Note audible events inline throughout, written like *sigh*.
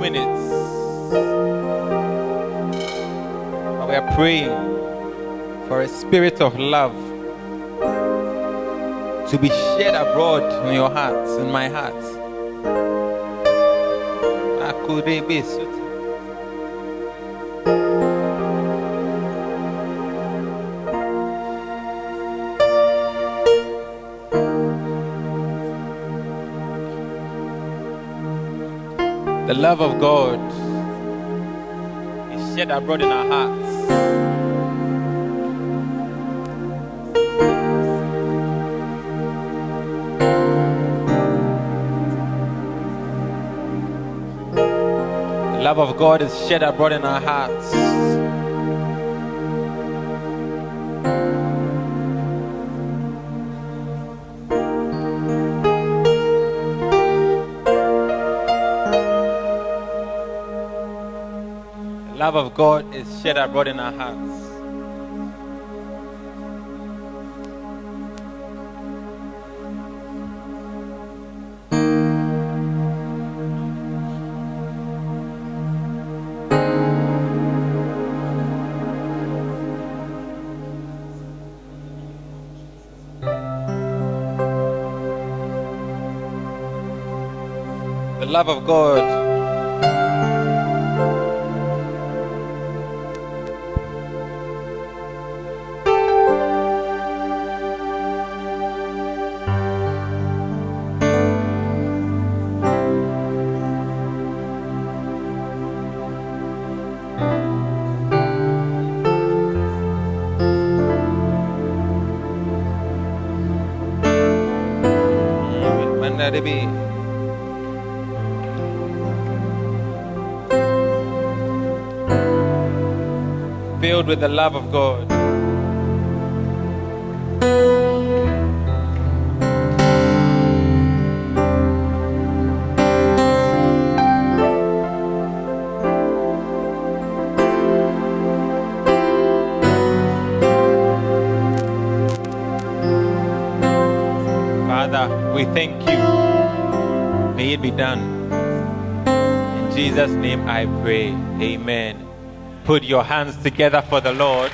minutes. We are praying for a spirit of love to be shed abroad in your hearts, in my heart. Love of God is shed abroad in our hearts. The love of God is shed abroad in our hearts. Love of God is shed abroad in our hearts. Love of God Filled with the love of God. Father, we thank you. May it be done. In Jesus' name I pray. Amen. Put your hands together for the Lord.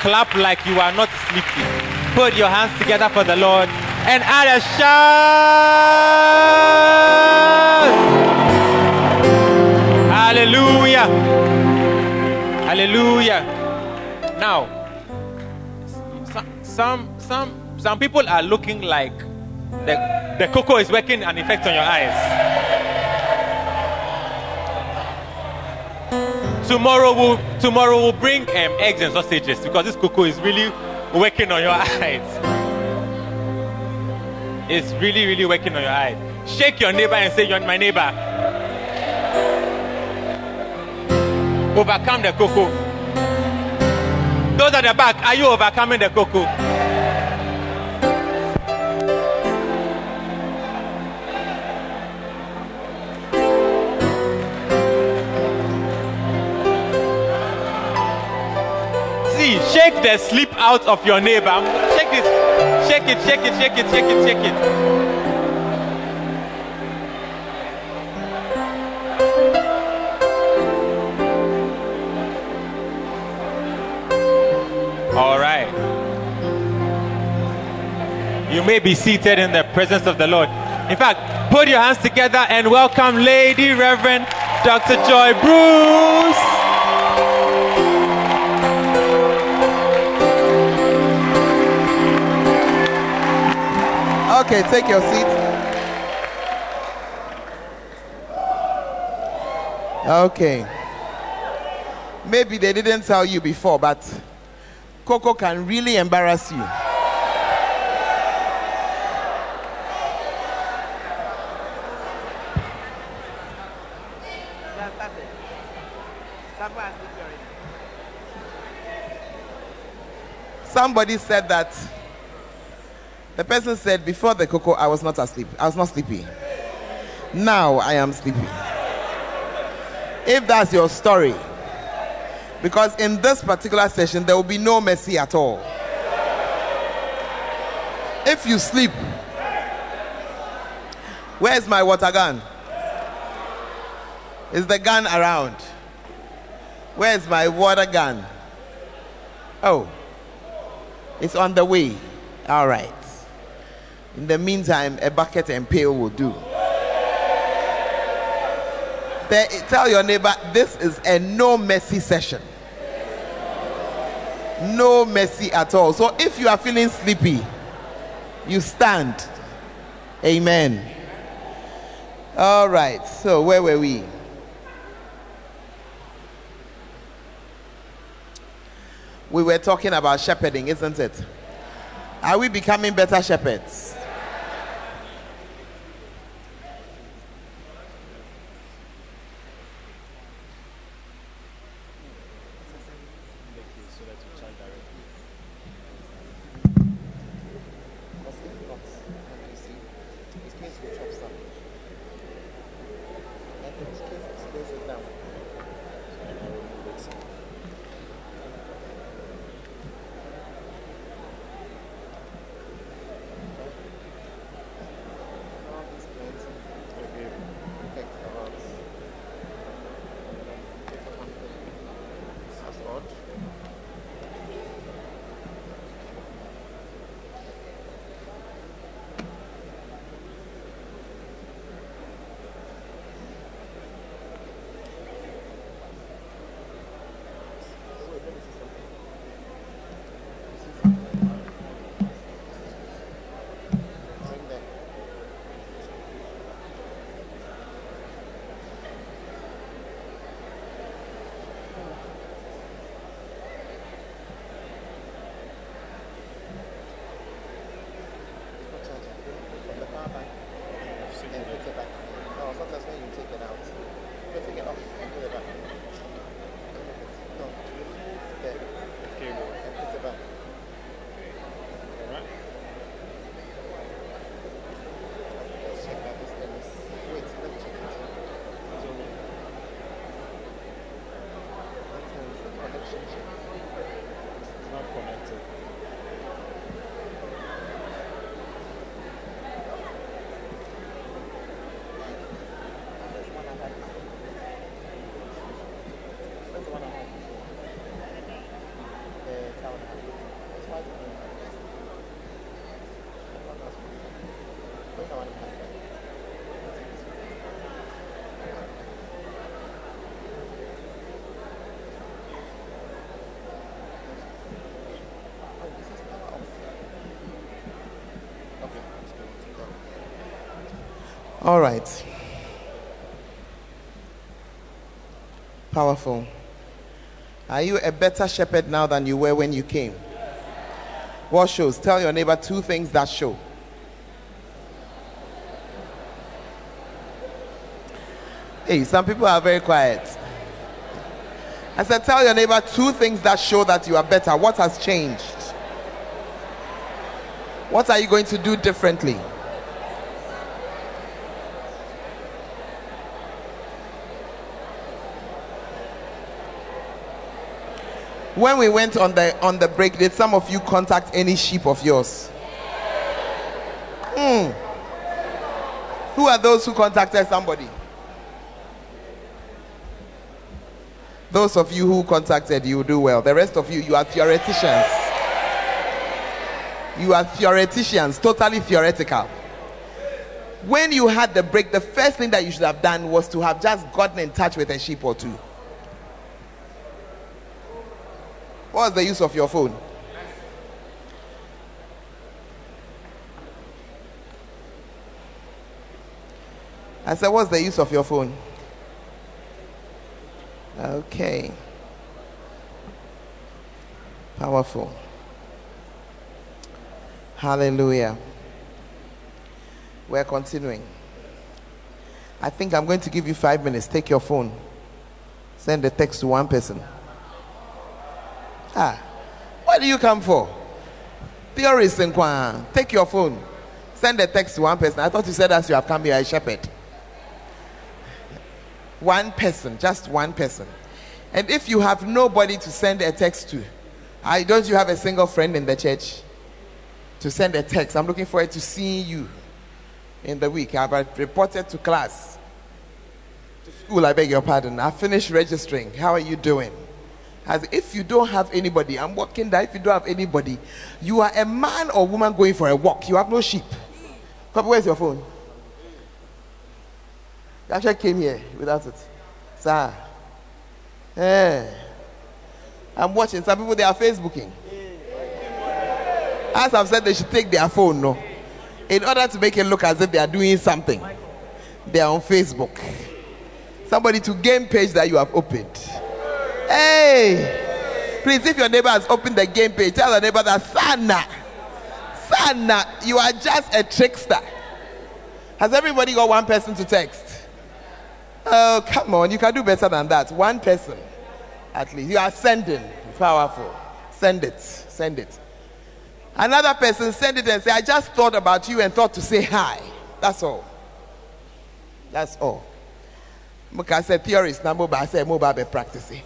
Clap like you are not sleeping. Put your hands together for the Lord and add a shout. Hallelujah. Hallelujah. Now, some, some, some, people are looking like the, the cocoa is working an effect on your eyes. Tomorrow we'll, tomorrow we'll bring um, eggs and sausages because this cocoa is really working on your *laughs* eyes. It's really, really working on your eyes. Shake your neighbor and say, You're my neighbor. Overcome the cocoa. Those at the back, are you overcoming the cocoa? Shake the sleep out of your neighbor. Shake it, shake it, shake it, shake it, shake it, shake it. All right. You may be seated in the presence of the Lord. In fact, put your hands together and welcome Lady Reverend Dr. Joy Bruce. Okay, take your seat. Okay. Maybe they didn't tell you before, but Coco can really embarrass you. Somebody said that the person said before the cocoa I was not asleep. I was not sleepy. Now I am sleepy. If that's your story, because in this particular session there will be no mercy at all. If you sleep, where's my water gun? Is the gun around? Where's my water gun? Oh, it's on the way. All right. In the meantime, a bucket and pail will do. Tell your neighbor this is a no mercy session. No mercy at all. So if you are feeling sleepy, you stand. Amen. All right. So where were we? We were talking about shepherding, isn't it? Are we becoming better shepherds? All right. Powerful. Are you a better shepherd now than you were when you came? What shows? Tell your neighbor two things that show. Hey, some people are very quiet. I said, tell your neighbor two things that show that you are better. What has changed? What are you going to do differently? When we went on the on the break, did some of you contact any sheep of yours? Hmm. Who are those who contacted somebody? Those of you who contacted, you do well. The rest of you, you are theoreticians. You are theoreticians, totally theoretical. When you had the break, the first thing that you should have done was to have just gotten in touch with a sheep or two. What's the use of your phone? I said, What's the use of your phone? Okay. Powerful. Hallelujah. We're continuing. I think I'm going to give you five minutes. Take your phone. Send a text to one person. Ah, what do you come for? Theories and kwan. Take your phone. Send a text to one person. I thought you said as you have come here, a shepherd. One person, just one person. And if you have nobody to send a text to, I don't you have a single friend in the church to send a text? I'm looking forward to seeing you in the week. I've reported to class. to school, I beg your pardon. I finished registering. How are you doing? As if you don't have anybody, I'm walking there. If you don't have anybody, you are a man or woman going for a walk. You have no sheep. Papa, where's your phone? You actually came here without it. Sir. Eh. I'm watching. Some people they are Facebooking. As I've said, they should take their phone, no. In order to make it look as if they are doing something. They are on Facebook. Somebody to game page that you have opened. Hey! Please, if your neighbor has opened the game page, tell the neighbor that Sana, Sana, you are just a trickster. Has everybody got one person to text? Oh, come on, you can do better than that. One person, at least. You are sending. Powerful. Send it. Send it. Another person send it and say, I just thought about you and thought to say hi. That's all. That's all. Because I said theorist, number, but I said mobile be practicing.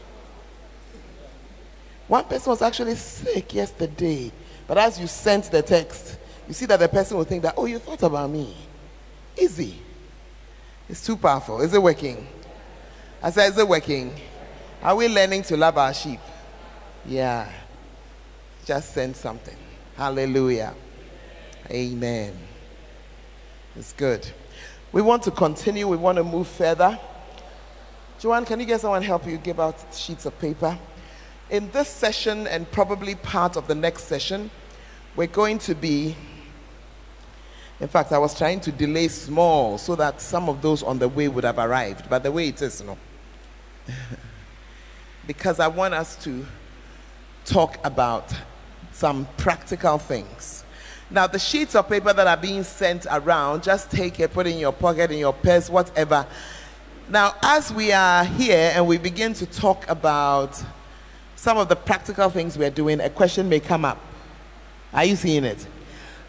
One person was actually sick yesterday, but as you sent the text, you see that the person will think that, oh, you thought about me. Easy. It's too powerful. Is it working? I said, is it working? Are we learning to love our sheep? Yeah. Just send something. Hallelujah. Amen. It's good. We want to continue. We want to move further. Joanne, can you get someone to help you give out sheets of paper? In this session and probably part of the next session, we're going to be. In fact, I was trying to delay small so that some of those on the way would have arrived. But the way it is, no. *laughs* because I want us to talk about some practical things. Now, the sheets of paper that are being sent around, just take it, put it in your pocket, in your purse, whatever. Now, as we are here and we begin to talk about some of the practical things we're doing, a question may come up. Are you seeing it?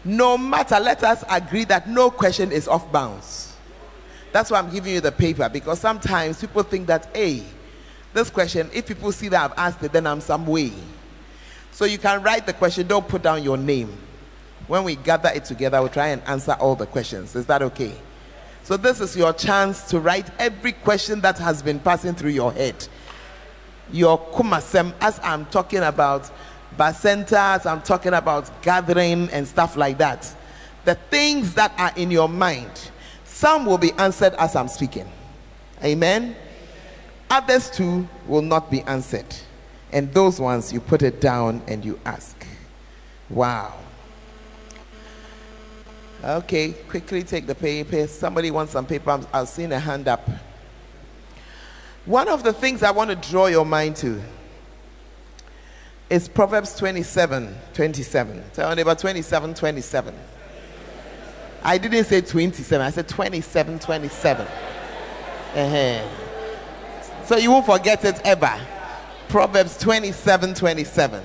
No matter, let us agree that no question is off bounds. That's why I'm giving you the paper because sometimes people think that, hey, this question, if people see that I've asked it, then I'm some way. So you can write the question, don't put down your name. When we gather it together, we'll try and answer all the questions. Is that okay? So this is your chance to write every question that has been passing through your head your kumasem as I'm talking about bacentas, I'm talking about gathering and stuff like that. The things that are in your mind, some will be answered as I'm speaking. Amen. Others too will not be answered. And those ones you put it down and you ask. Wow. Okay, quickly take the paper. Somebody wants some paper. i have seen a hand up. One of the things I want to draw your mind to is Proverbs 27 27. Tell neighbor 27 27. I didn't say 27, I said 27 27. Uh-huh. So you won't forget it ever. Proverbs 27 27.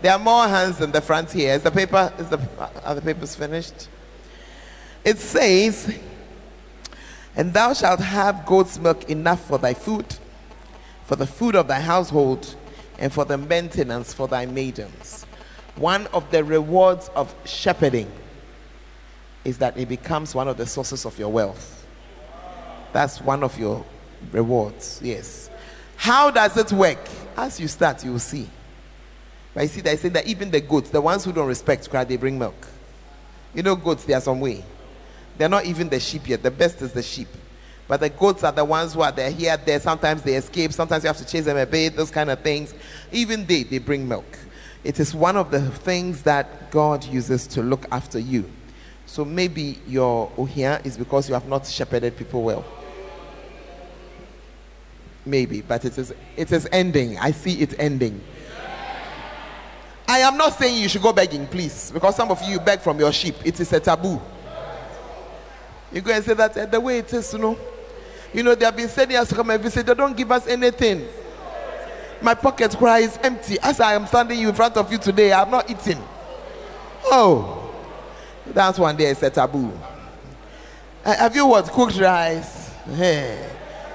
There are more hands in the front here. Is the paper, is the, are the papers finished? It says, and thou shalt have goat's milk enough for thy food, for the food of thy household, and for the maintenance for thy maidens. One of the rewards of shepherding is that it becomes one of the sources of your wealth. That's one of your rewards, yes. How does it work? As you start, you will see. But you see, they say that even the goats, the ones who don't respect Christ, they bring milk. You know, goats, they are some way. They're not even the sheep yet. The best is the sheep. But the goats are the ones who are there, here, there. Sometimes they escape. Sometimes you have to chase them a bit, those kind of things. Even they, they bring milk. It is one of the things that God uses to look after you. So maybe your ohia is because you have not shepherded people well. Maybe, but it is it is ending. I see it ending. I am not saying you should go begging, please, because some of you beg from your sheep. It is a taboo. You go and say that uh, the way it is, you know. You know, they have been sending us to come and visit. They don't give us anything. My pocket cry is empty. As I am standing in front of you today, I'm not eating. Oh, that's one day it's a taboo. Uh, have you what? Cooked rice? Hey,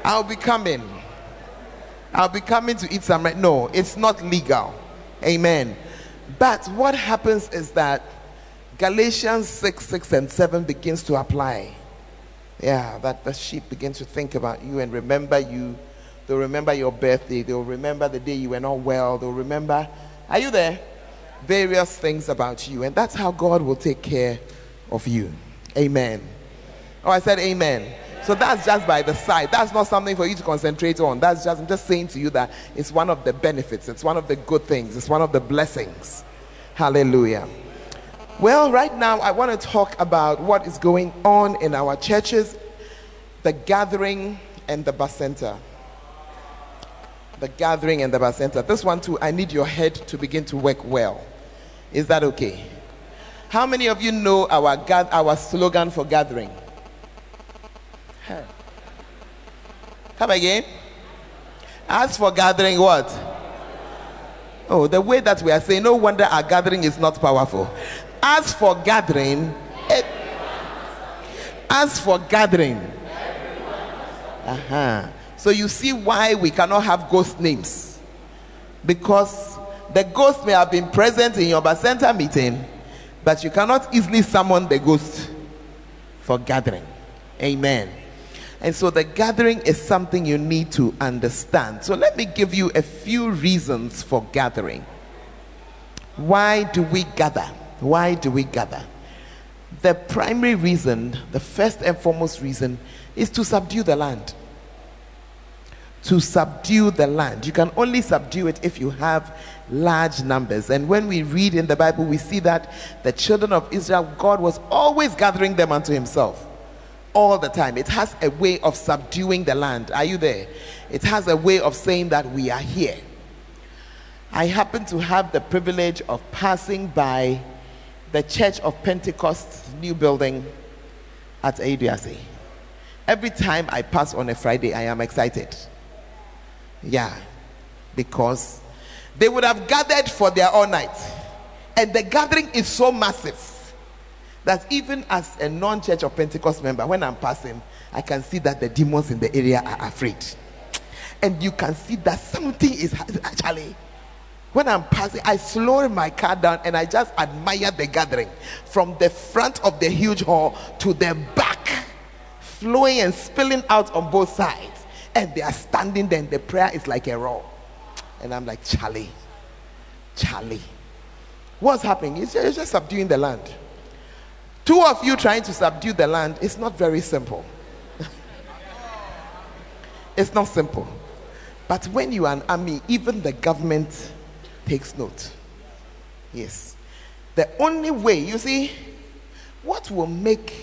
I'll be coming. I'll be coming to eat some. Rice. No, it's not legal. Amen. But what happens is that Galatians 6, 6, and 7 begins to apply. Yeah, that the sheep begin to think about you and remember you. They'll remember your birthday. They'll remember the day you were not well. They'll remember, are you there? Various things about you. And that's how God will take care of you. Amen. Oh, I said amen. So that's just by the side. That's not something for you to concentrate on. That's just, I'm just saying to you that it's one of the benefits, it's one of the good things, it's one of the blessings. Hallelujah. Well, right now, I want to talk about what is going on in our churches, the gathering and the center. The gathering and the center. This one, too, I need your head to begin to work well. Is that okay? How many of you know our, our slogan for gathering? Come again. As for gathering, what? Oh, the way that we are saying, no wonder our gathering is not powerful. As for gathering, it, as for gathering, uh-huh. So you see why we cannot have ghost names. Because the ghost may have been present in your center meeting, but you cannot easily summon the ghost for gathering. Amen. And so the gathering is something you need to understand. So let me give you a few reasons for gathering. Why do we gather? Why do we gather? The primary reason, the first and foremost reason, is to subdue the land. To subdue the land. You can only subdue it if you have large numbers. And when we read in the Bible, we see that the children of Israel, God was always gathering them unto himself all the time. It has a way of subduing the land. Are you there? It has a way of saying that we are here. I happen to have the privilege of passing by the Church of Pentecost new building at Aduase. Every time I pass on a Friday, I am excited. Yeah, because they would have gathered for their all night, and the gathering is so massive that even as a non church of Pentecost member, when I'm passing, I can see that the demons in the area are afraid. And you can see that something is actually. When I'm passing, I slow my car down and I just admire the gathering from the front of the huge hall to the back, flowing and spilling out on both sides. And they are standing there, and the prayer is like a roar. And I'm like, Charlie, Charlie, what's happening? It's just, it's just subduing the land. Two of you trying to subdue the land is not very simple. *laughs* it's not simple. But when you are an army, even the government takes note. Yes. The only way, you see, what will make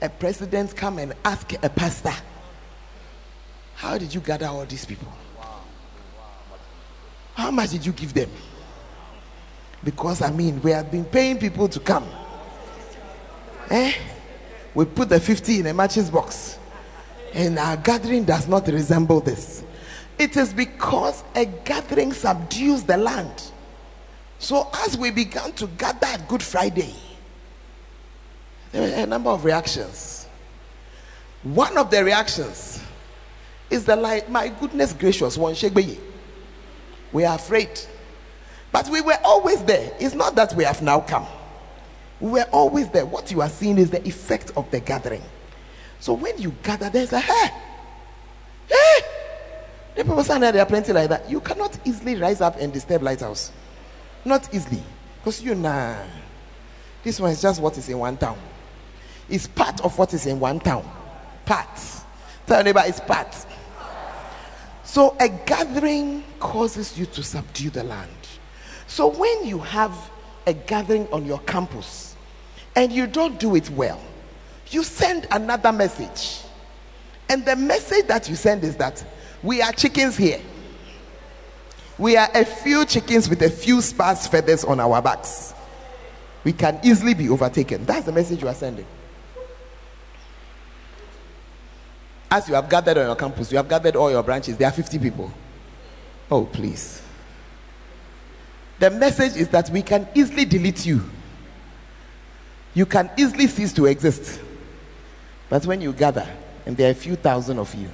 a president come and ask a pastor, How did you gather all these people? How much did you give them? Because I mean, we have been paying people to come. Eh? We put the 50 in a matches box. And our gathering does not resemble this. It is because a gathering subdues the land. So as we began to gather at Good Friday, there were a number of reactions. One of the reactions is the like, my goodness gracious, one Shegbeyi. We are afraid. But we were always there. It's not that we have now come. We were always there. What you are seeing is the effect of the gathering. So when you gather, there's a hey, hey. The people saying that there are plenty like that. You cannot easily rise up and disturb lighthouse. Not easily. Because you nah. This one is just what is in one town. It's part of what is in one town. Part. Tell neighbor it's part. So a gathering causes you to subdue the land. So when you have a gathering on your campus, and you don't do it well, you send another message. And the message that you send is that we are chickens here. We are a few chickens with a few sparse feathers on our backs. We can easily be overtaken. That's the message you are sending. As you have gathered on your campus, you have gathered all your branches, there are 50 people. Oh, please. The message is that we can easily delete you you can easily cease to exist. But when you gather, and there are a few thousand of you,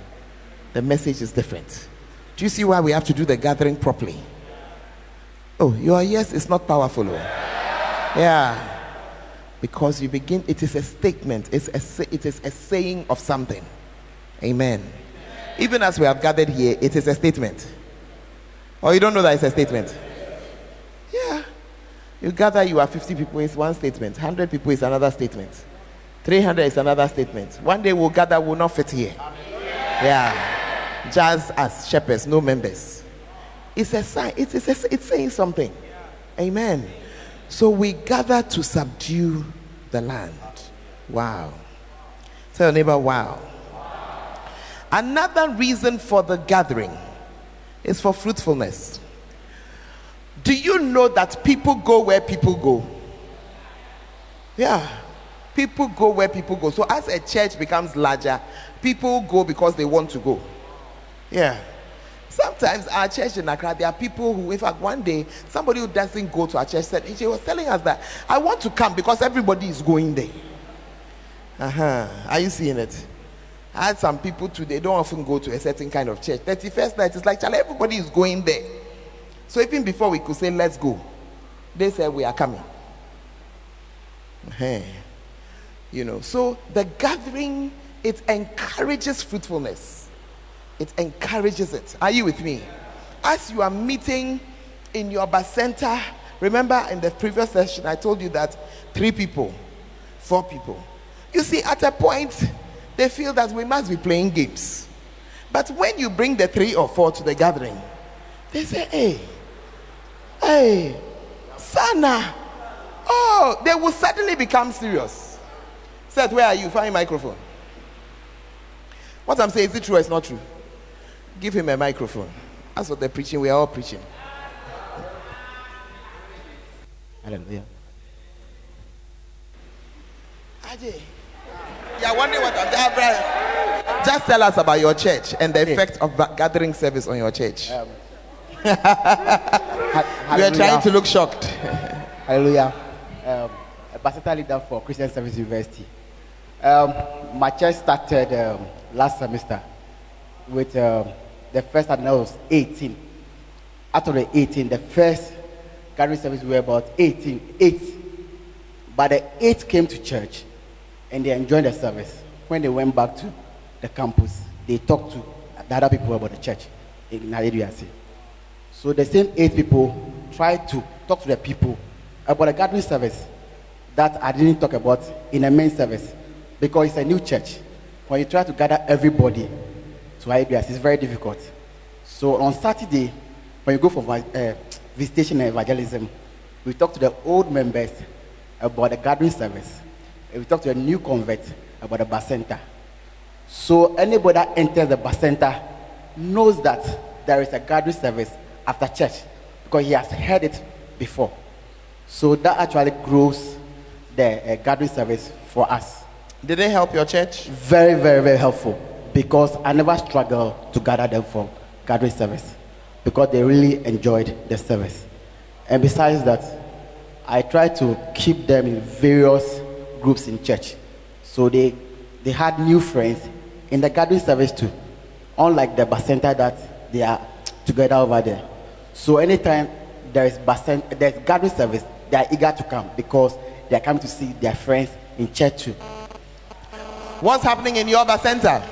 the message is different. Do you see why we have to do the gathering properly? Oh, your yes is not powerful. Oh. Yeah. Because you begin, it is a statement, it's a, it is a saying of something. Amen. Even as we have gathered here, it is a statement. Or you don't know that it's a statement? Yeah. You gather, you are 50 people, it's one statement. 100 people is another statement. 300 is another statement. One day we'll gather, we'll not fit here. Yeah. Just as shepherds, no members. It's a sign, it's, it's, a, it's saying something. Amen. So we gather to subdue the land. Wow. Tell your neighbor, wow. Another reason for the gathering is for fruitfulness. Do you know that people go where people go? Yeah. People go where people go. So as a church becomes larger, people go because they want to go. Yeah. Sometimes our church in Accra, there are people who, in fact, one day somebody who doesn't go to our church said, she was telling us that I want to come because everybody is going there. Uh huh. Are you seeing it? I had some people too, they don't often go to a certain kind of church. 31st night, it's like, Charlie, everybody is going there. So even before we could say, let's go, they said, we are coming. Hey. You know, so the gathering, it encourages fruitfulness. It encourages it. Are you with me? As you are meeting in your center, remember in the previous session, I told you that three people, four people. You see, at a point, they feel that we must be playing games. But when you bring the three or four to the gathering, they say, hey, hey, Sana. Oh, they will suddenly become serious. Seth, where are you? Find microphone. What I'm saying, is it true or it's not true? Give him a microphone. That's what they're preaching. We are all preaching. Hallelujah. Ajay. You are wondering what I'm saying. Just tell us about your church and the effect of gathering service on your church. Um, *laughs* we are trying to look shocked. Hallelujah. Um, a leader for Christian Service University. Um, my church started um, last semester with um, the first I was 18. Out of the 18, the first gathering service we were about 18, 8. But the 8 came to church and they enjoyed the service. When they went back to the campus, they talked to the other people about the church in Nairobi. So the same eight people tried to talk to the people about a gathering service that I didn't talk about in a main service because it's a new church. When you try to gather everybody to ideas, it's very difficult. So on Saturday, when you go for uh, visitation and evangelism, we talk to the old members about the gathering service And we talk to a new convert about the bacenta. So anybody that enters the bacenta knows that there is a gathering service after church because he has heard it before. So that actually grows the uh, gathering service for us. Did they help your church? Very, very, very helpful because I never struggled to gather them for gathering service because they really enjoyed the service. And besides that, I try to keep them in various groups in church. So they, they had new friends in the gathering service too. Unlike the bacenta that they are together over there. So anytime there is bacenta, there's gathering service, they are eager to come because they are coming to see their friends in church too. What's happening in your center?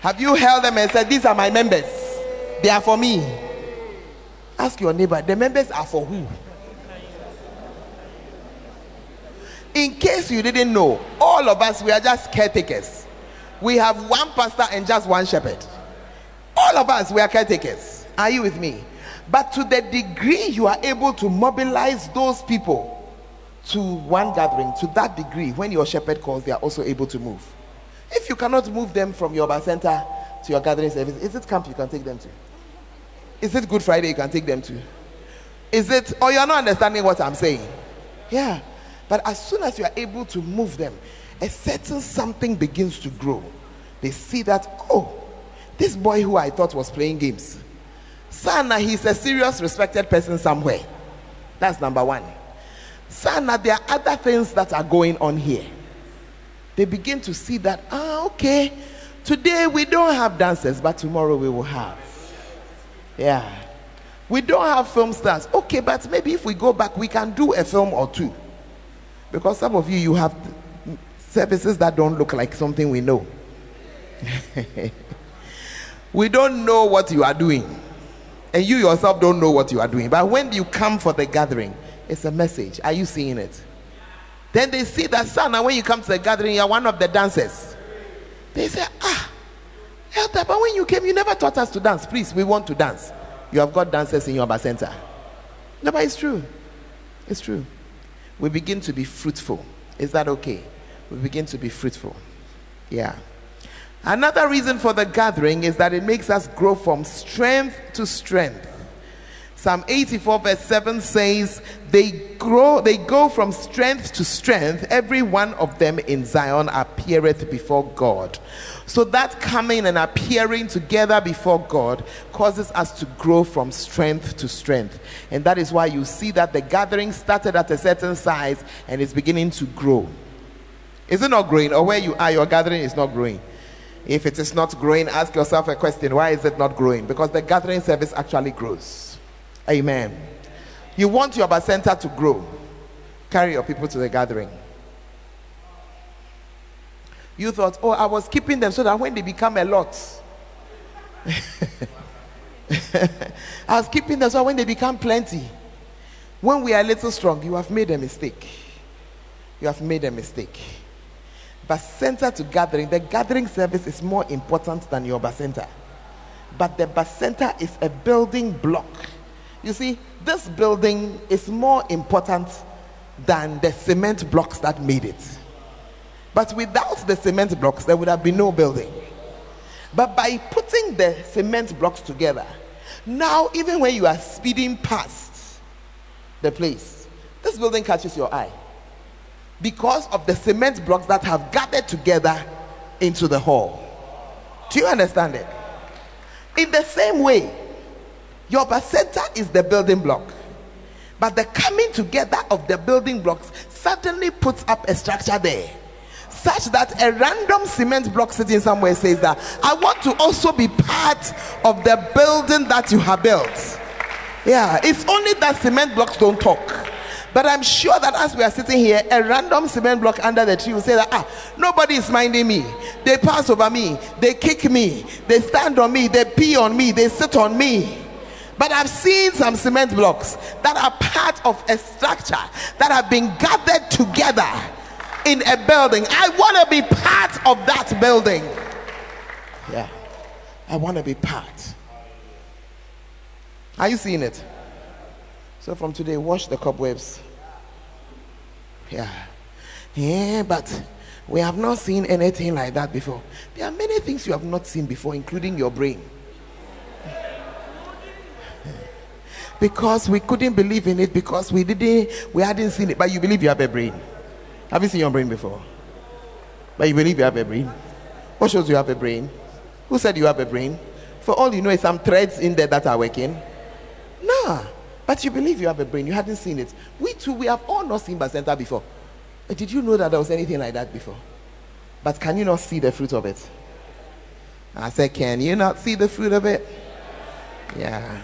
Have you held them and said, These are my members? They are for me. Ask your neighbor, the members are for who? In case you didn't know, all of us, we are just caretakers. We have one pastor and just one shepherd. All of us, we are caretakers. Are you with me? But to the degree you are able to mobilize those people to one gathering, to that degree, when your shepherd calls, they are also able to move. If you cannot move them from your bacenta to your gathering service, is it camp you can take them to? Is it Good Friday you can take them to? Is it, oh, or you're not understanding what I'm saying? Yeah. But as soon as you are able to move them, a certain something begins to grow. They see that, oh, this boy who I thought was playing games, Sana, he's a serious, respected person somewhere. That's number one. Sana, there are other things that are going on here. They begin to see that, ah, okay, today we don't have dancers, but tomorrow we will have. Yeah. We don't have film stars. Okay, but maybe if we go back, we can do a film or two. Because some of you, you have services that don't look like something we know. *laughs* we don't know what you are doing. And you yourself don't know what you are doing. But when you come for the gathering, it's a message. Are you seeing it? Then they see that son, and when you come to the gathering, you are one of the dancers. They say, Ah, Elder, but when you came, you never taught us to dance. Please, we want to dance. You have got dancers in your bacenta. No, but it's true. It's true. We begin to be fruitful. Is that okay? We begin to be fruitful. Yeah. Another reason for the gathering is that it makes us grow from strength to strength. Psalm 84 verse 7 says, They grow, they go from strength to strength. Every one of them in Zion appeareth before God. So that coming and appearing together before God causes us to grow from strength to strength. And that is why you see that the gathering started at a certain size and is beginning to grow. Is it not growing? Or where you are, your gathering is not growing? If it is not growing, ask yourself a question why is it not growing? Because the gathering service actually grows. Amen. You want your center to grow, carry your people to the gathering. You thought, oh, I was keeping them so that when they become a lot, *laughs* I was keeping them so when they become plenty. When we are a little strong, you have made a mistake. You have made a mistake. But center to gathering, the gathering service is more important than your center. But the center is a building block you see, this building is more important than the cement blocks that made it. But without the cement blocks, there would have been no building. But by putting the cement blocks together, now even when you are speeding past the place, this building catches your eye because of the cement blocks that have gathered together into the hall. Do you understand it? In the same way, your center is the building block. But the coming together of the building blocks suddenly puts up a structure there. Such that a random cement block sitting somewhere says that I want to also be part of the building that you have built. Yeah, it's only that cement blocks don't talk. But I'm sure that as we are sitting here, a random cement block under the tree will say that, ah, nobody is minding me. They pass over me, they kick me, they stand on me, they pee on me, they sit on me. But I've seen some cement blocks that are part of a structure that have been gathered together in a building. I want to be part of that building. Yeah. I want to be part. Are you seeing it? So from today, wash the cobwebs. Yeah. Yeah, but we have not seen anything like that before. There are many things you have not seen before, including your brain. Because we couldn't believe in it because we didn't we hadn't seen it. But you believe you have a brain. Have you seen your brain before? But you believe you have a brain. What shows you have a brain? Who said you have a brain? For all you know is some threads in there that are working. Nah but you believe you have a brain. You hadn't seen it. We too we have all not seen center before. But did you know that there was anything like that before? But can you not see the fruit of it? I said can you not see the fruit of it? Yeah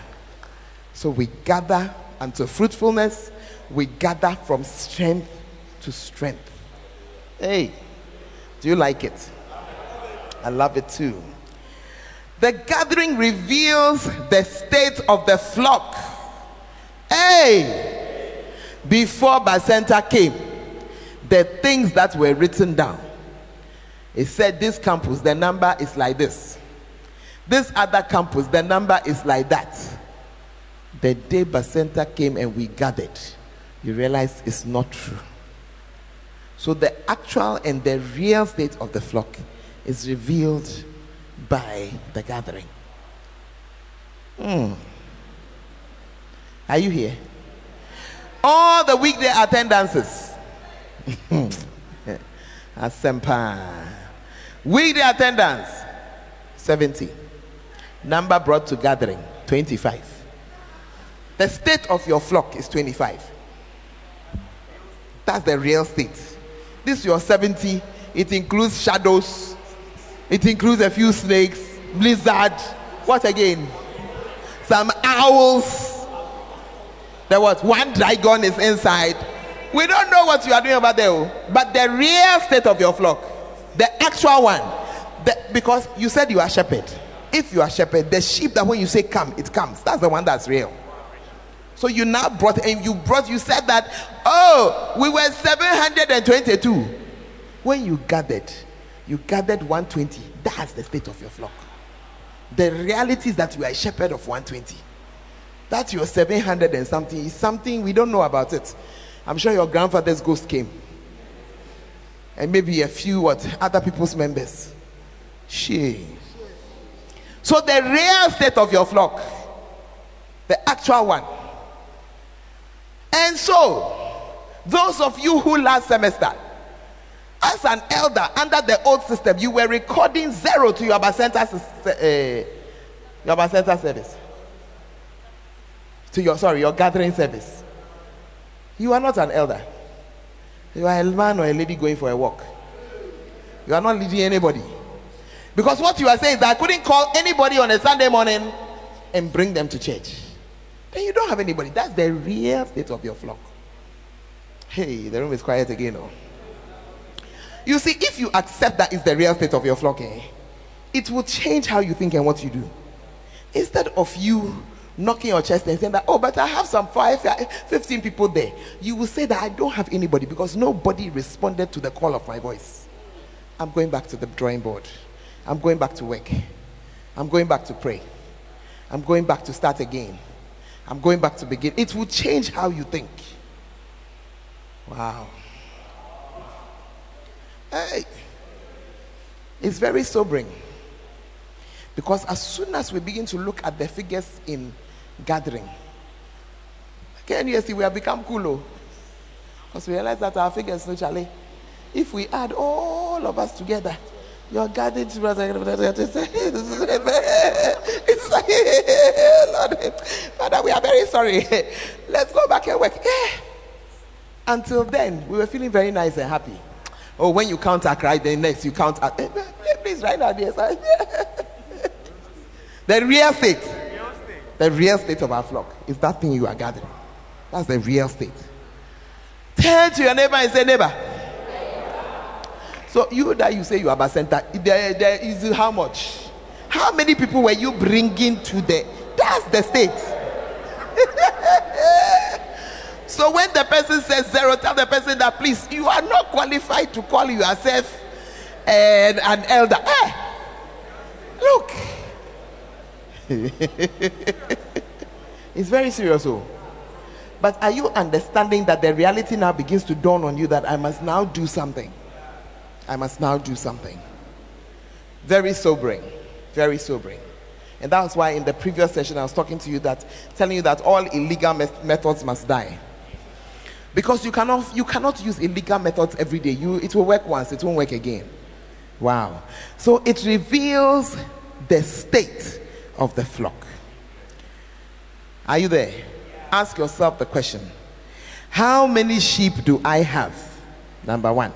so we gather unto fruitfulness, we gather from strength to strength. Hey, do you like it? I love it too. The gathering reveals the state of the flock. Hey, before Bacenta came, the things that were written down. It said this campus, the number is like this. This other campus, the number is like that the day Bacenta came and we gathered, you realize it's not true. So the actual and the real state of the flock is revealed by the gathering. Hmm. Are you here? All the weekday attendances. *laughs* Asempa. Weekday attendance 70. Number brought to gathering 25. The state of your flock is 25. That's the real state. This your 70. It includes shadows. It includes a few snakes, blizzard. What again? Some owls. There was one dragon is inside. We don't know what you are doing over there, oh, but the real state of your flock, the actual one, the, because you said you are shepherd. If you are shepherd, the sheep that when you say come, it comes. That's the one that's real. So you now brought and you brought you said that oh we were 722 when you gathered you gathered 120 that's the state of your flock. The reality is that you are a shepherd of 120 that your 700 and something. Is something we don't know about it. I'm sure your grandfather's ghost came. And maybe a few what other people's members. She so the real state of your flock the actual one and so, those of you who last semester, as an elder under the old system, you were recording zero to your Bacenta, uh, your Bacenta service. To your, sorry, your gathering service. You are not an elder. You are a man or a lady going for a walk. You are not leading anybody. Because what you are saying is that I couldn't call anybody on a Sunday morning and bring them to church then you don't have anybody. That's the real state of your flock. Hey, the room is quiet again. Oh. You see, if you accept that is the real state of your flock, eh, it will change how you think and what you do. Instead of you knocking your chest and saying that, oh, but I have some five, 15 people there, you will say that I don't have anybody because nobody responded to the call of my voice. I'm going back to the drawing board. I'm going back to work. I'm going back to pray. I'm going back to start again. I'm going back to begin. It will change how you think. Wow. Hey. It's very sobering. Because as soon as we begin to look at the figures in gathering, can you see we have become cool? Because oh. we realize that our figures, literally, if we add all of us together, you're gathered it's like, Lord, Father, we are very sorry. *laughs* Let's go back and work. Yeah. Until then, we were feeling very nice and happy. Oh, when you count Accra, then next you count. Eh, eh, eh, please write out this. the real state, the real state of our flock is that thing you are gathering. That's the real state. Turn to your neighbor and say, neighbor. So you that you say you are a center, there, there is how much? How many people were you bringing to the? That's the state. *laughs* so when the person says zero, tell the person that please, you are not qualified to call yourself an, an elder. Hey, look. *laughs* it's very serious. Oh. But are you understanding that the reality now begins to dawn on you that I must now do something? I must now do something. Very sobering. Very sobering. And that's why in the previous session I was talking to you that telling you that all illegal methods must die. Because you cannot you cannot use illegal methods every day. You it will work once, it won't work again. Wow. So it reveals the state of the flock. Are you there? Ask yourself the question. How many sheep do I have? Number 1.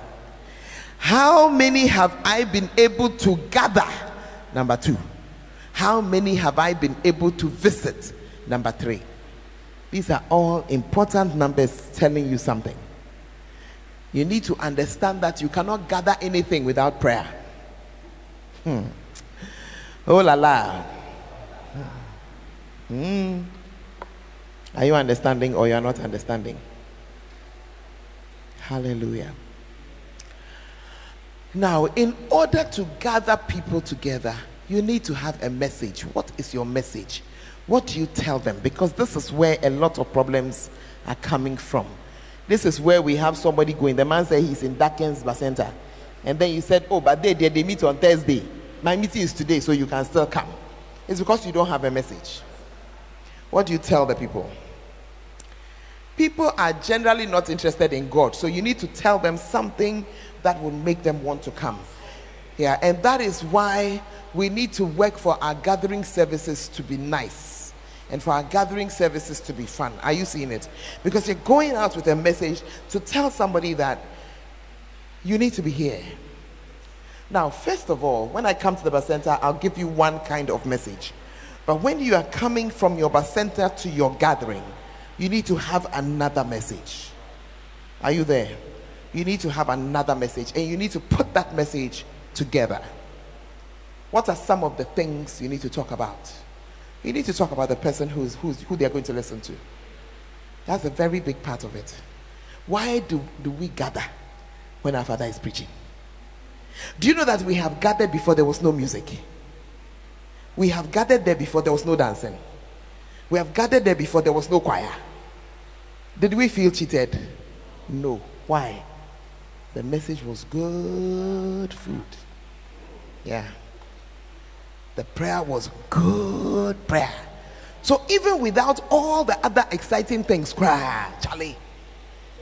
How many have I been able to gather? Number two. How many have I been able to visit? Number three. These are all important numbers telling you something. You need to understand that you cannot gather anything without prayer. Hmm. Oh la la. Hmm. Are you understanding or you are not understanding? Hallelujah. Now, in order to gather people together, you need to have a message. What is your message? What do you tell them? Because this is where a lot of problems are coming from. This is where we have somebody going. The man said he's in Dakens Center. And then you said, Oh, but they, they, they meet on Thursday. My meeting is today, so you can still come. It's because you don't have a message. What do you tell the people? People are generally not interested in God, so you need to tell them something that will make them want to come. Yeah, and that is why we need to work for our gathering services to be nice and for our gathering services to be fun. Are you seeing it? Because you're going out with a message to tell somebody that you need to be here. Now, first of all, when I come to the center, I'll give you one kind of message. But when you are coming from your center to your gathering, you need to have another message. Are you there? You need to have another message and you need to put that message together. What are some of the things you need to talk about? You need to talk about the person who's, who's, who they're going to listen to. That's a very big part of it. Why do, do we gather when our father is preaching? Do you know that we have gathered before there was no music? We have gathered there before there was no dancing. We have gathered there before there was no choir. Did we feel cheated? No. Why? The message was good food. Yeah. The prayer was good prayer. So even without all the other exciting things, cry, Charlie.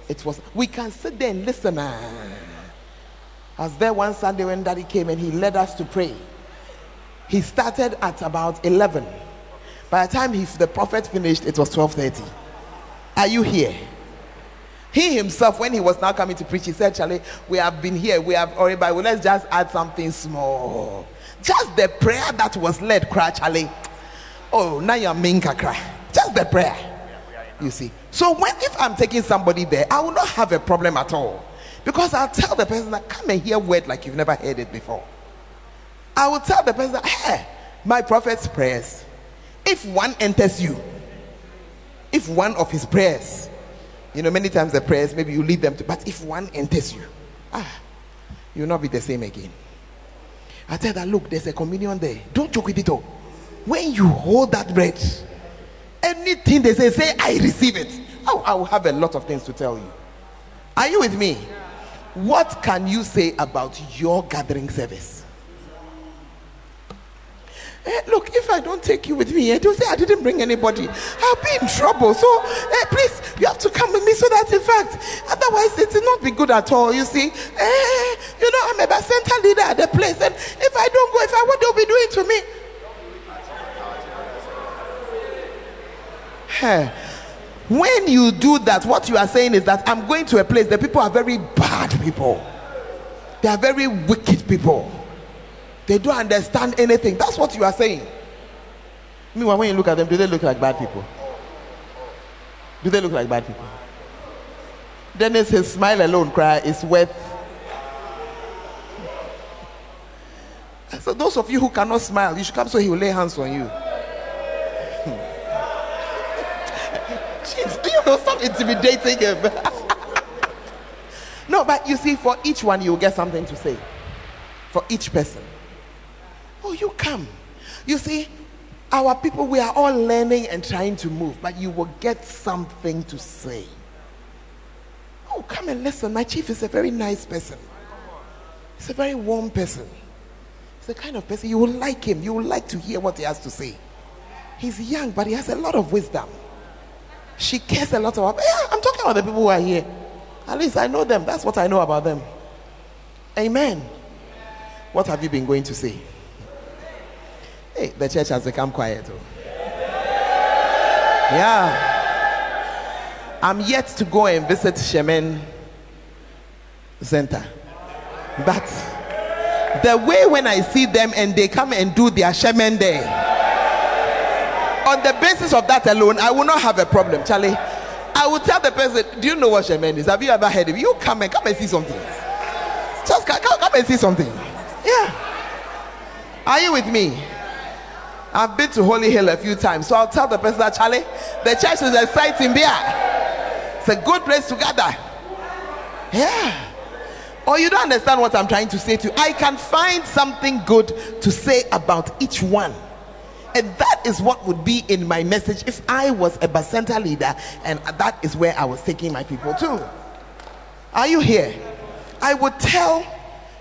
It was we can sit there and listen. Ah. I was there one Sunday when daddy came and he led us to pray. He started at about 11. By the time he, the prophet finished, it was 12:30. Are you here? He himself, when he was now coming to preach, he said, Charlie, we have been here, we have already, but let's just add something small. Just the prayer that was led, cry, Charlie. Oh, now you're main cry. Just the prayer. You see. So when if I'm taking somebody there, I will not have a problem at all. Because I'll tell the person that come and hear word like you've never heard it before. I will tell the person, hey, my prophet's prayers. If one enters you, if one of his prayers, you know, many times the prayers, maybe you lead them to, but if one enters you, ah, you'll not be the same again. I tell that, look, there's a communion there. Don't joke with it all. When you hold that bread, anything they say, say, I receive it. Oh, I will have a lot of things to tell you. Are you with me? What can you say about your gathering service? Eh, look, if I don't take you with me, eh, don't say I didn't bring anybody. I'll be in trouble. So, eh, please, you have to come with me so that, in fact, otherwise it will not be good at all. You see, eh, you know, I'm a center leader at the place, and if I don't go, if I what they'll be doing to me. When you do that, what you are saying is that I'm going to a place. The people are very bad people. They are very wicked people. They don't understand anything. That's what you are saying. Meanwhile, when you look at them, do they look like bad people? Do they look like bad people? Dennis, his smile alone cry is worth. So those of you who cannot smile, you should come so he will lay hands on you. *laughs* Jeez, you know, stop intimidating him. *laughs* no, but you see, for each one, you will get something to say. For each person. Oh, you come. You see, our people, we are all learning and trying to move, but you will get something to say. Oh, come and listen. My chief is a very nice person. He's a very warm person. He's the kind of person you will like him. You will like to hear what he has to say. He's young, but he has a lot of wisdom. She cares a lot about. Yeah, I'm talking about the people who are here. At least I know them. That's what I know about them. Amen. What have you been going to say? Hey, the church has become quiet. Oh. Yeah. I'm yet to go and visit Shemen Center. But the way when I see them and they come and do their Shemen there, on the basis of that alone, I will not have a problem, Charlie. I will tell the person, Do you know what Shemen is? Have you ever heard of it? You come and come and see something. Just come, come and see something. Yeah. Are you with me? I've been to Holy Hill a few times, so I'll tell the person that Charlie, the church is exciting there. It's a good place to gather. Yeah. Or you don't understand what I'm trying to say to you. I can find something good to say about each one. And that is what would be in my message if I was a Bacenta leader and that is where I was taking my people to. Are you here? I would tell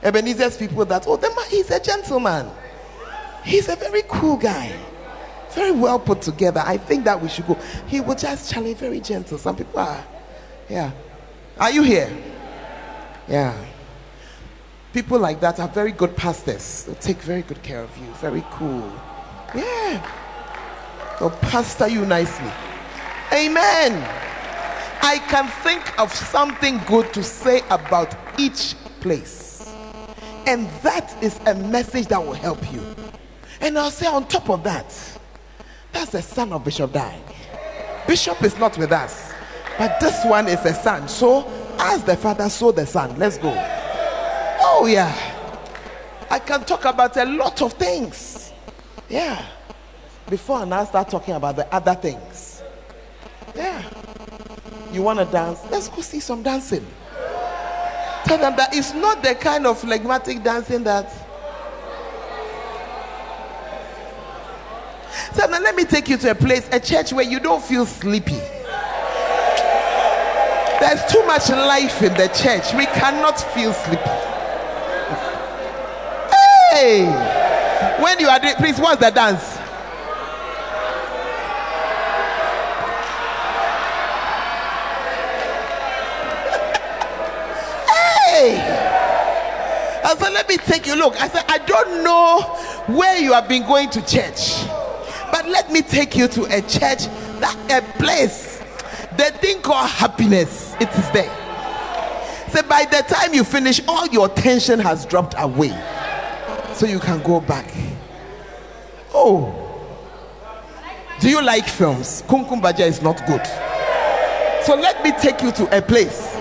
Ebenezer's people that, oh, the man, he's a gentleman. He's a very cool guy. Very well put together. I think that we should go. He will just challenge very gentle. Some people are. Yeah. Are you here? Yeah. People like that are very good pastors. They'll take very good care of you. Very cool. Yeah. They'll pastor you nicely. Amen. I can think of something good to say about each place. And that is a message that will help you. And I'll say on top of that, that's the son of Bishop Dag. Bishop is not with us, but this one is a son. So As the Father, so the Son. Let's go. Oh, yeah. I can talk about a lot of things. Yeah. Before and I start talking about the other things. Yeah. You want to dance? Let's go see some dancing. Tell them that it's not the kind of phlegmatic dancing that. Tell them, let me take you to a place, a church where you don't feel sleepy. There's too much life in the church. We cannot feel sleepy. Hey! When you are please, what's the dance? hey! I said, let me take you. Look, I said, I don't know where you have been going to church, let me take you to a church, that a place, the thing called happiness. It is there. So by the time you finish, all your tension has dropped away, so you can go back. Oh, do you like films? Kumkum Bhagya is not good. So let me take you to a place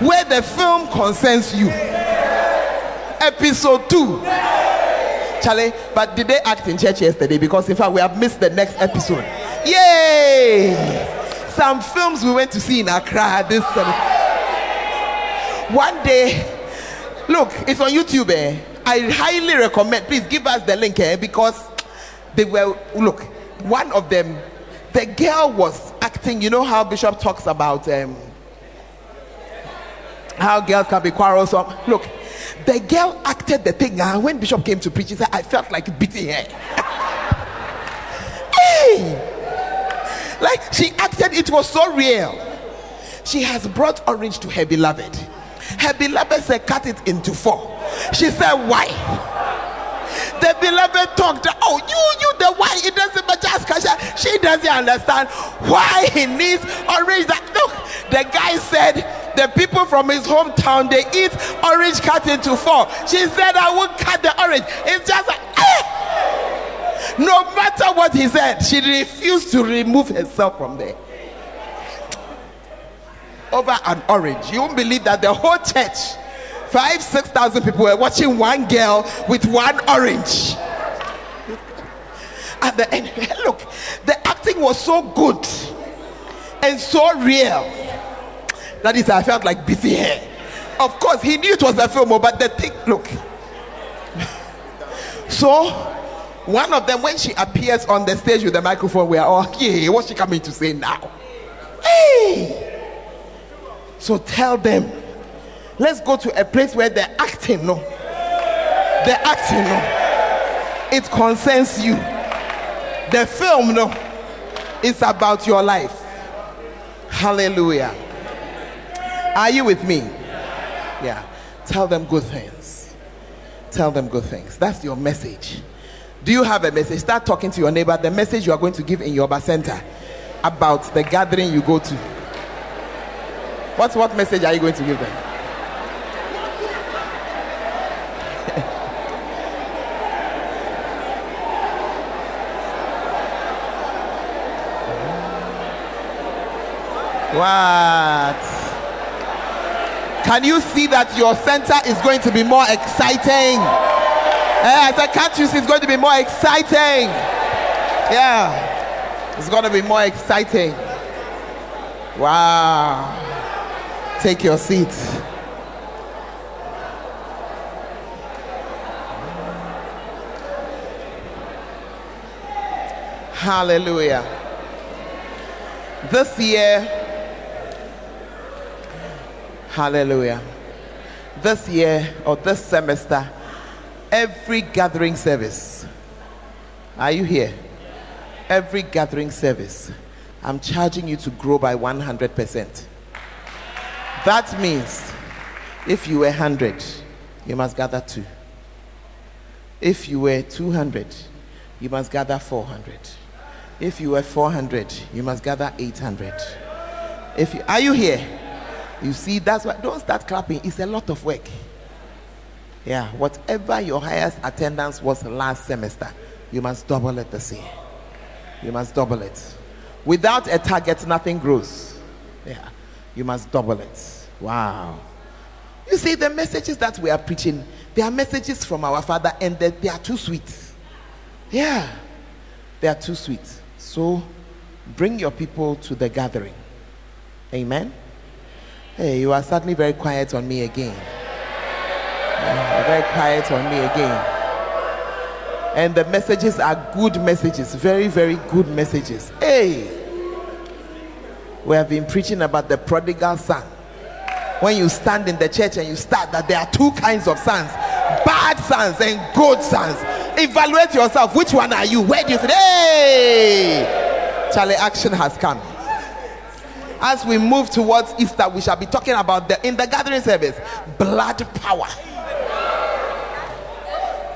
where the film concerns you. Episode 2. Charlie, but did they act in church yesterday? Because in fact, we have missed the next episode. Yay! Some films we went to see in Accra this One day, look, it's on YouTube. Eh? I highly recommend. Please give us the link eh? because they were look. One of them, the girl was acting. You know how Bishop talks about um, how girls can be quarrelsome. Look, the girl acted the thing. And when Bishop came to preach, he said, I felt like beating her. *laughs* hey! Like she acted, it was so real. She has brought orange to her beloved. Her beloved said, Cut it into four. She said, Why? The beloved talked, Oh, you, you, the why? It doesn't matter. She doesn't understand why he needs orange. That look, the guy said, the people from his hometown they eat orange cut into four. She said, I will cut the orange. It's just like, eh! no matter what he said, she refused to remove herself from there. Over an orange. You won't believe that the whole church, five, six thousand people were watching one girl with one orange. At the end, *laughs* look, the acting was so good and so real that is, I felt like busy hair. Of course, he knew it was a film, but the thing, look. *laughs* so, one of them, when she appears on the stage with the microphone, we are all, *laughs* yeah, what's she coming to say now? Hey! So tell them, let's go to a place where they're acting, no. They're acting, no. It concerns you. The film, no. It's about your life. Hallelujah. Are you with me? Yeah. Tell them good things. Tell them good things. That's your message. Do you have a message? Start talking to your neighbor. The message you are going to give in your bacenta about the gathering you go to. What what message are you going to give them? What? Can you see that your center is going to be more exciting? Yeah, I said, can't you see it's going to be more exciting? Yeah, it's going to be more exciting. Wow. Take your seat. Hallelujah. This year, Hallelujah. This year or this semester, every gathering service, are you here? Every gathering service, I'm charging you to grow by 100%. That means if you were 100, you must gather two. If you were 200, you must gather 400. If you were 400, you must gather 800. If you, are you here? You see, that's why don't start clapping. It's a lot of work. Yeah, whatever your highest attendance was last semester, you must double it this year. You must double it. Without a target, nothing grows. Yeah, you must double it. Wow. You see, the messages that we are preaching, they are messages from our Father, and they, they are too sweet. Yeah, they are too sweet. So bring your people to the gathering. Amen. Hey, you are suddenly very quiet on me again. Very quiet on me again. And the messages are good messages, very, very good messages. Hey, we have been preaching about the prodigal son. When you stand in the church and you start that there are two kinds of sons bad sons and good sons. Evaluate yourself. Which one are you? Where do you fit? Hey, Charlie, action has come. As we move towards Easter, we shall be talking about the in the gathering service blood power.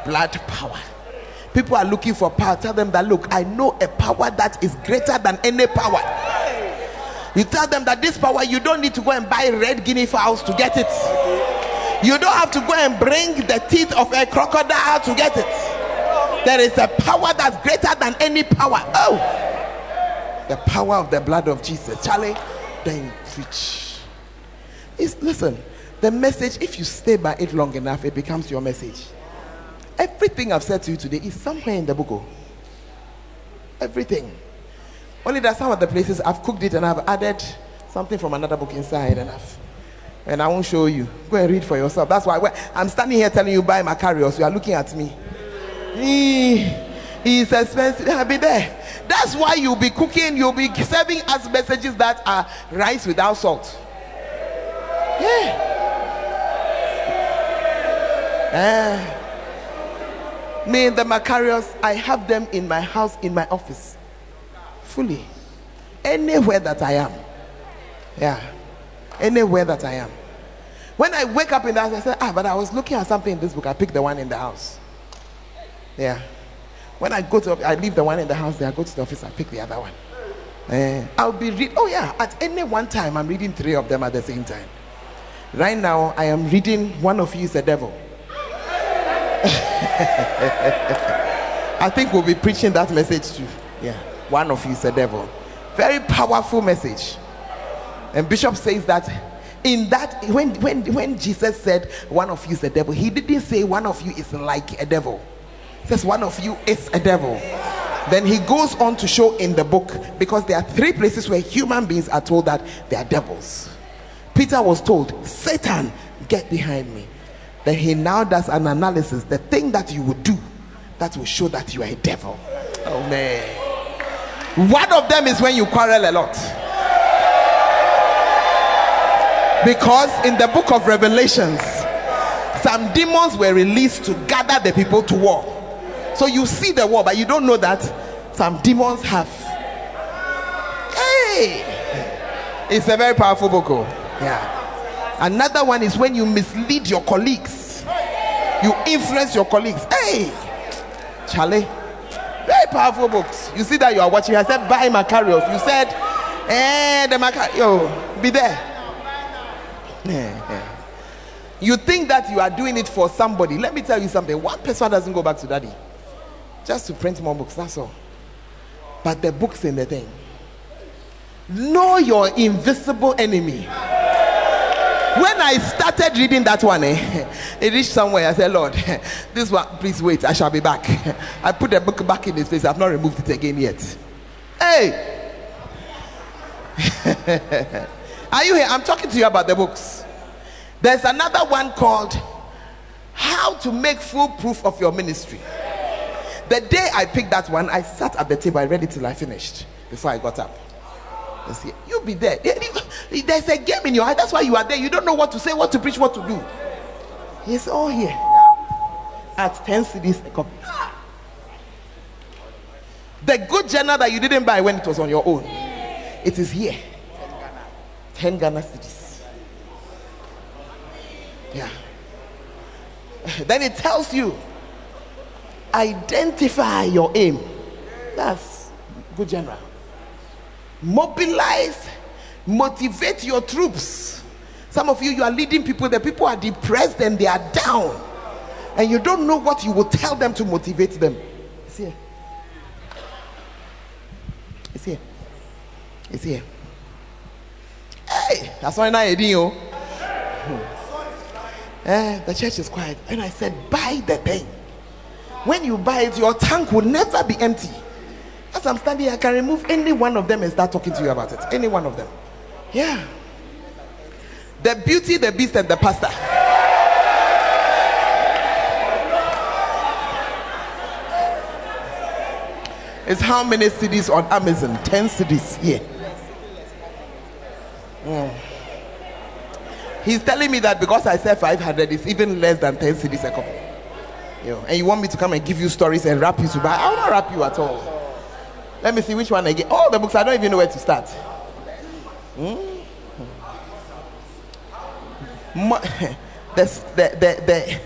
Blood power. People are looking for power. Tell them that look, I know a power that is greater than any power. You tell them that this power, you don't need to go and buy red guinea fowls to get it. You don't have to go and bring the teeth of a crocodile to get it. There is a power that's greater than any power. Oh, the power of the blood of Jesus. Charlie, then preach. It's, listen, the message, if you stay by it long enough, it becomes your message. Everything I've said to you today is somewhere in the book. oh. Everything. Only that some of the places I've cooked it and I've added something from another book inside and I've and I won't show you. Go and read for yourself. That's why I'm standing here telling you buy Macarius. You are looking at me. He, he is expensive. I'll be there. That's why you'll be cooking. You'll be serving us messages that are rice without salt. Yeah. Eh. Me and the Macarius, I have them in my house, in my office, fully. Anywhere that I am. Yeah. Anywhere that I am. When I wake up in the house, I say, ah, but I was looking at something in this book. I picked the one in the house. Yeah. When I go to, I leave the one in the house. There, I go to the office. I pick the other one. Eh, I'll be read. Oh yeah, at any one time, I'm reading three of them at the same time. Right now, I am reading "One of You is the Devil." *laughs* I think we'll be preaching that message too. Yeah, one of you is the devil. Very powerful message. And Bishop says that in that when when when Jesus said one of you is the devil, he didn't say one of you is like a devil. Says one of you is a devil. Then he goes on to show in the book because there are three places where human beings are told that they are devils. Peter was told, Satan, get behind me. Then he now does an analysis. The thing that you would do that will show that you are a devil. Oh man. One of them is when you quarrel a lot. Because in the book of Revelations, some demons were released to gather the people to war. So you see the war, but you don't know that some demons have. Hey! It's a very powerful book. oh. Yeah. Another one is when you mislead your colleagues, you influence your colleagues. Hey! Charlie. Very powerful books. You see that you are watching. I said, buy Macarius. You said, eh, the Macarius. Be there. Yeah, yeah. You think that you are doing it for somebody. Let me tell you something. One person doesn't go back to daddy just to print more books. That's all. But the books in the thing. Know your invisible enemy. When I started reading that one, eh, *laughs* it reached somewhere. I said, Lord, *laughs* this one, please wait. I shall be back. *laughs* I put the book back in its place. I've not removed it again yet. Hey! Are you here? I'm talking to you about the books. There's another one called How to Make Full Proof of Your Ministry. The day I picked that one, I sat at the table. I read it till I finished before I got up. You see, You'll be there. There's a game in your heart. That's why you are there. You don't know what to say, what to preach, what to do. It's all here at 10 cedis a copy. The good journal that you didn't buy when it was on your own, it is here. 10 Ghana cedis. Yeah. *laughs* Then it tells you identify your aim. That's good general. Mobilize, motivate your troops. Some of you, you are leading people, the people are depressed and they are down. And you don't know what you will tell them to motivate them. It's here. It's here. It's here. Hey, that's why now you Eh, the church is quiet. And I said, buy the thing. When you buy it, your tank will never be empty. As I'm standing here, I can remove any one of them and start talking to you about it. Any one of them. Yeah. The beauty, the beast, and the pastor. It's how many cities on Amazon? 10 cedis here. Mm. He's telling me that because I said 500, it's even less than 10 cedis a couple. You know, and you want me to come and give you stories and wrap you to buy? I will not wrap you at all. Let me see which one again. All the books, I don't even know where to start. Hmm? *laughs* the, the, the,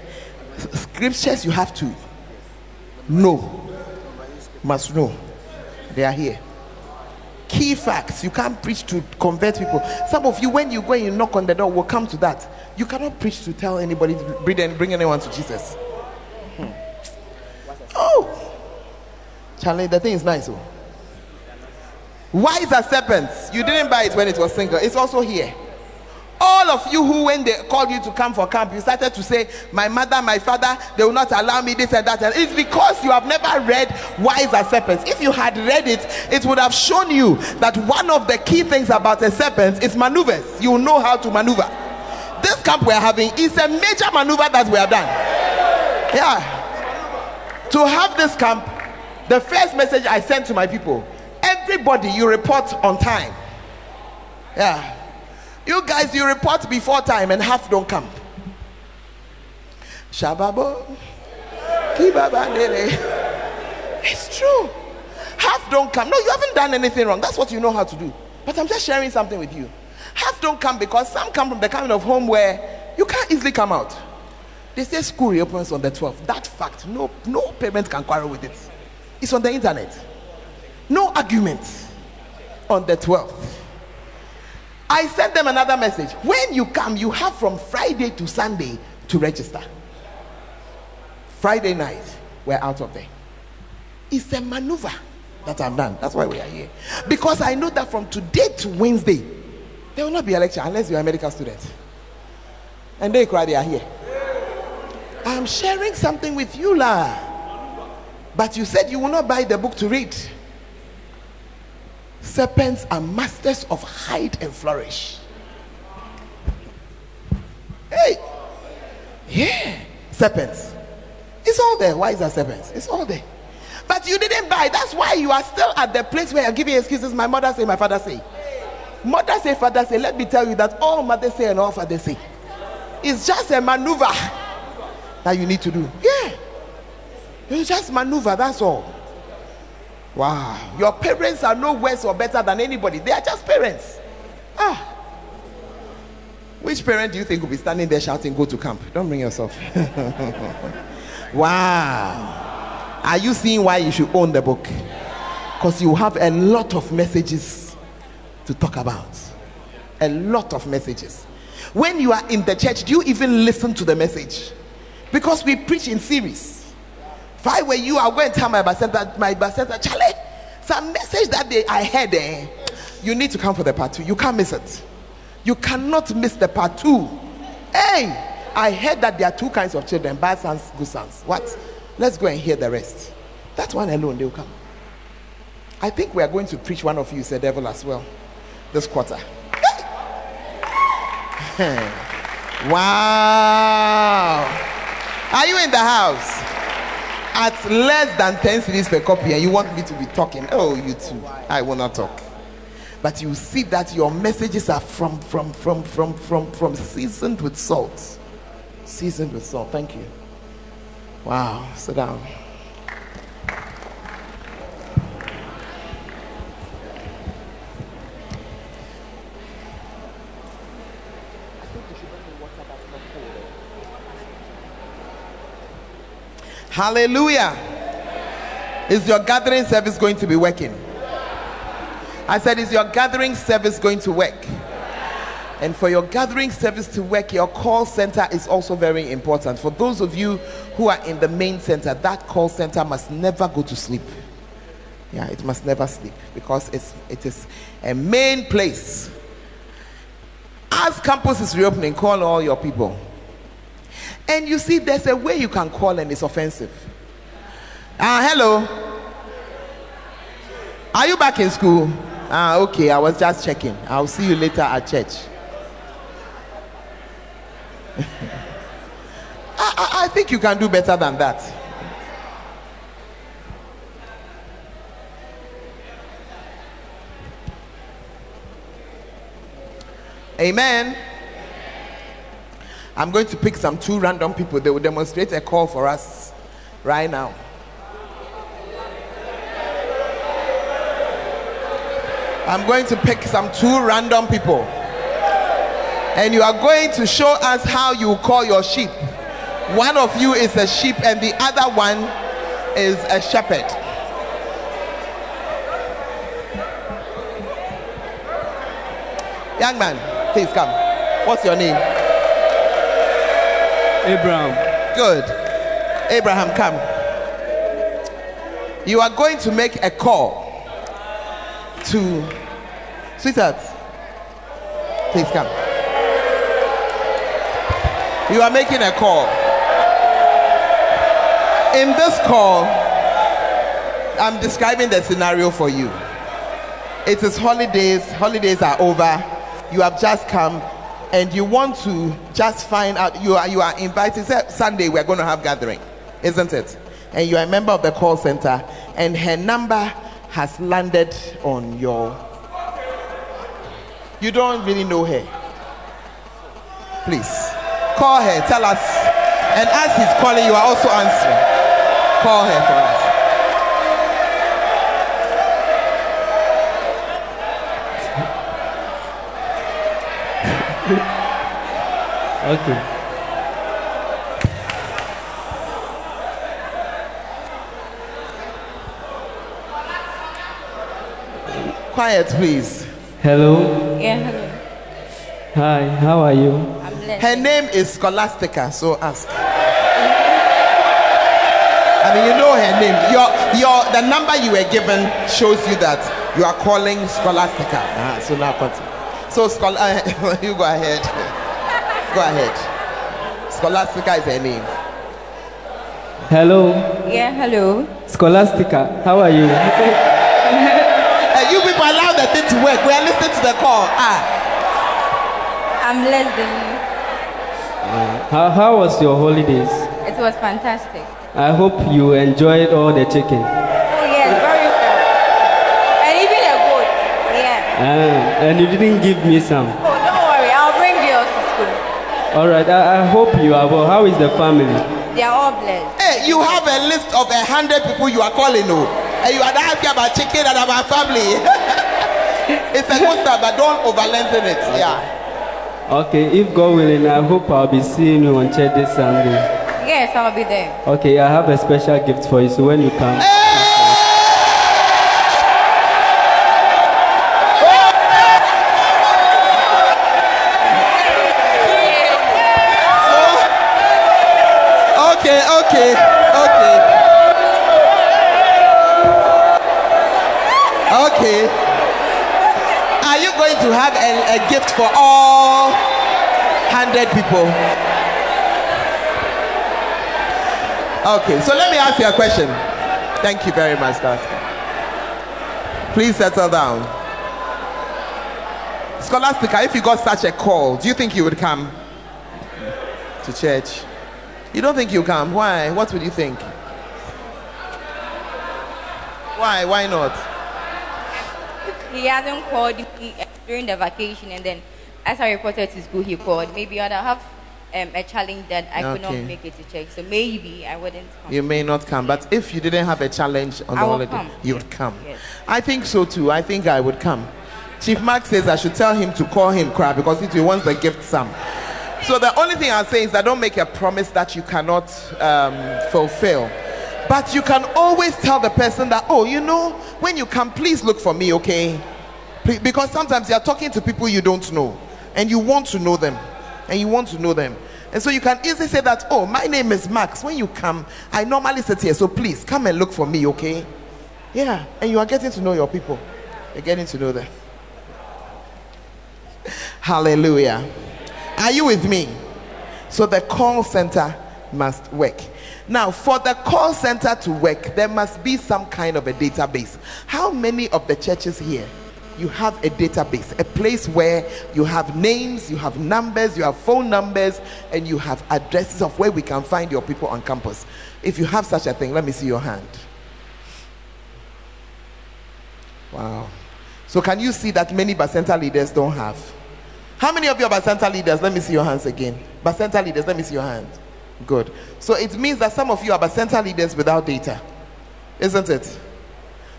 the scriptures you have to know, must know, they are here. Key facts. You can't preach to convert people. Some of you, when you go and you knock on the door, will come to that. You cannot preach to tell anybody bring anyone to Jesus. Hmm. Oh, Charlie, the thing is nice. Oh. Wise as serpents. You didn't buy it when it was single. It's also here all of you who when they called you to come for camp you started to say my mother my father they will not allow me this and that and it's because you have never read wise as serpents if you had read it it would have shown you that one of the key things about a serpent is maneuvers you know how to maneuver this camp we're having is a major maneuver that we have done yeah to have this camp the first message i sent to my people everybody you report on time yeah you guys, you report before time and half don't come. Shababo. It's true. Half don't come. No, you haven't done anything wrong. That's what you know how to do. But I'm just sharing something with you. Half don't come because some come from the kind of home where you can't easily come out. They say school reopens on the 12th. That fact, no, no parent can quarrel with it. It's on the internet. No argument on the 12th. I sent them another message. When you come, you have from Friday to Sunday to register. Friday night, we're out of there. It's a maneuver that I've done. That's why we are here. Because I know that from today to Wednesday, there will not be a lecture unless you're a medical student. And they cry, they are here. I'm sharing something with you, la. But you said you will not buy the book to read. Serpents are masters of hide and flourish. Hey, yeah, serpents. It's all there. Why is that serpents? It's all there. But you didn't buy. That's why you are still at the place where you're giving excuses. My mother say, my father say. Mother say, father say. Let me tell you that all mothers say and all fathers say. It's just a maneuver that you need to do. Yeah. You just maneuver, that's all. Wow. Your parents are no worse or better than anybody. They are just parents. Ah. Which parent do you think will be standing there shouting, Go to camp? Don't bring yourself. *laughs* wow. Are you seeing why you should own the book? Because you have a lot of messages to talk about. A lot of messages. When you are in the church, do you even listen to the message? Because we preach in series. If I were you, I went and tell my bacenta, my bacenta, Charlie, some message that day I heard, eh, you need to come for the part two. You can't miss it. You cannot miss the part two. Hey, I heard that there are two kinds of children bad sons, good sons. What? Let's go and hear the rest. That one alone, they'll come. I think we are going to preach one of you, said devil, as well, this quarter. *laughs* wow. Are you in the house? At less than 10 cedis per copy and you want me to be talking? Oh you too. I will not talk. But you see that your messages are from from from from from from seasoned with salt. Seasoned with salt. Thank you. Wow. Sit down Hallelujah. Is your gathering service going to be working? I said, Is your gathering service going to work? And for your gathering service to work, your call center is also very important. For those of you who are in the main center, that call center must never go to sleep. Yeah, it must never sleep because it's, it is a main place. as campus is reopening, call all your people. And you see, there's a way you can call and it's offensive. Ah, hello. Are you back in school? Ah, okay. I was just checking. I'll see you later at church. *laughs* I, I, I think you can do better than that. Amen. I'm going to pick some two random people. They will demonstrate a call for us right now. I'm going to pick some two random people. And you are going to show us how you call your sheep. One of you is a sheep, and the other one is a shepherd. Young man, please come. What's your name? Abraham. Good. Abraham, come. You are going to make a call to sweetheart. Please come. You are making a call. In this call, I'm describing the scenario for you. It is holidays, holidays are over. You have just come and you want to just find out you are you are invited. Say, sunday we're going to have gathering isn't it? And you are a member of the call center and her number has landed on your you don't really know her. Please call her. Tell us. And as he's calling you are also answering. Call her for us Okay. quiet please Hello. Yeah, hello. Hi. How are you? I'm blessed. her name is scholastica so ask I mean, you know her name. Your, your, the number you were given shows you that you are calling Scholastica. Ah, so now continue. So, schol- uh, *laughs* you go ahead. Go ahead. Scholastica is her name. Hello. Yeah, hello. Scholastica. How are you? *laughs* Hey, you people allow the thing to work. We are listening to the call. Ah, I'm less than you. How, how was your holidays? It was fantastic. I hope you enjoyed all the chicken. Oh, yes, very well. And even a goat. Yeah. Ah, and you didn't give me some. All right. I, I hope you are well. How is the family? They are all blessed. hey, you have a list of a hundred people you are calling, oh, and you are asking about chicken and about family. *laughs* it's a good start, but don't over lengthen it. Yeah. Okay. If God willing, I hope I'll be seeing you on church this Sunday. Yes, I'll be there. Okay. I have a special gift for you. So when you come. Okay, okay, okay. Okay. Are you going to have a, a gift for all 100 people? Okay, so let me ask you a question. Thank you very much, Pastor. Please settle down. Scholastica, if you got such a call, do you think you would come to church? You don't think you come? Why? What would you think? Why? Why not? He hasn't called me uh, during the vacation, and then as I reported to school, he called. Maybe I'd have um, a challenge that I could not make it to church. So maybe I wouldn't come. You may not come, but if you didn't have a challenge on the holiday, come. you would come. Yes. I think so too. I think I would come. Chief Mark says I should tell him to call him cry because he wants the gift some. So the only thing I'll say is that don't make a promise that you cannot um, fulfill. But you can always tell the person that, oh, you know, when you come, please look for me, okay? Because sometimes you're talking to people you don't know and you want to know them. And you want to know them. And so you can easily say that, oh, my name is Max. When you come, I normally sit here, so please come and look for me, okay? Yeah, and you are getting to know your people. You're getting to know them. *laughs* Hallelujah. Are you with me? So the call center must work. Now, for the call center to work, there must be some kind of a database. How many of the churches here you have a database, a place where you have names, you have numbers, you have phone numbers, and you have addresses of where we can find your people on campus? If you have such a thing, let me see your hand. Wow. So, can you see that many Bacenta leaders don't have? How many of you are Bacenta leaders? Let me see your hands again. Bacenta leaders, let me see your hands. Good. So it means that some of you are Bacenta leaders without data, isn't it?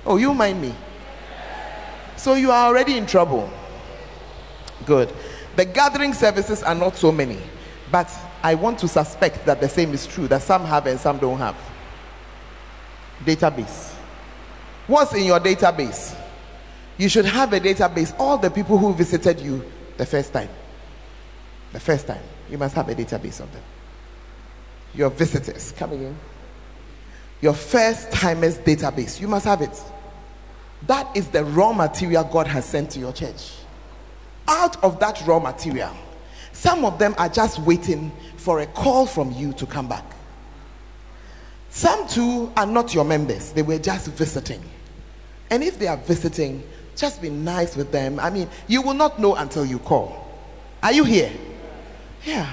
Oh, you mind me? So you are already in trouble. Good. The gathering services are not so many, but I want to suspect that the same is true that some have and some don't have. Database. What's in your database? You should have a database. All the people who visited you the first time. The first time. You must have a database of them. Your visitors coming in. Your first timers database. You must have it. That is the raw material God has sent to your church. Out of that raw material, some of them are just waiting for a call from you to come back. Some too are not your members, they were just visiting. And if they are visiting, just be nice with them. I mean, you will not know until you call. Are you here? Yeah.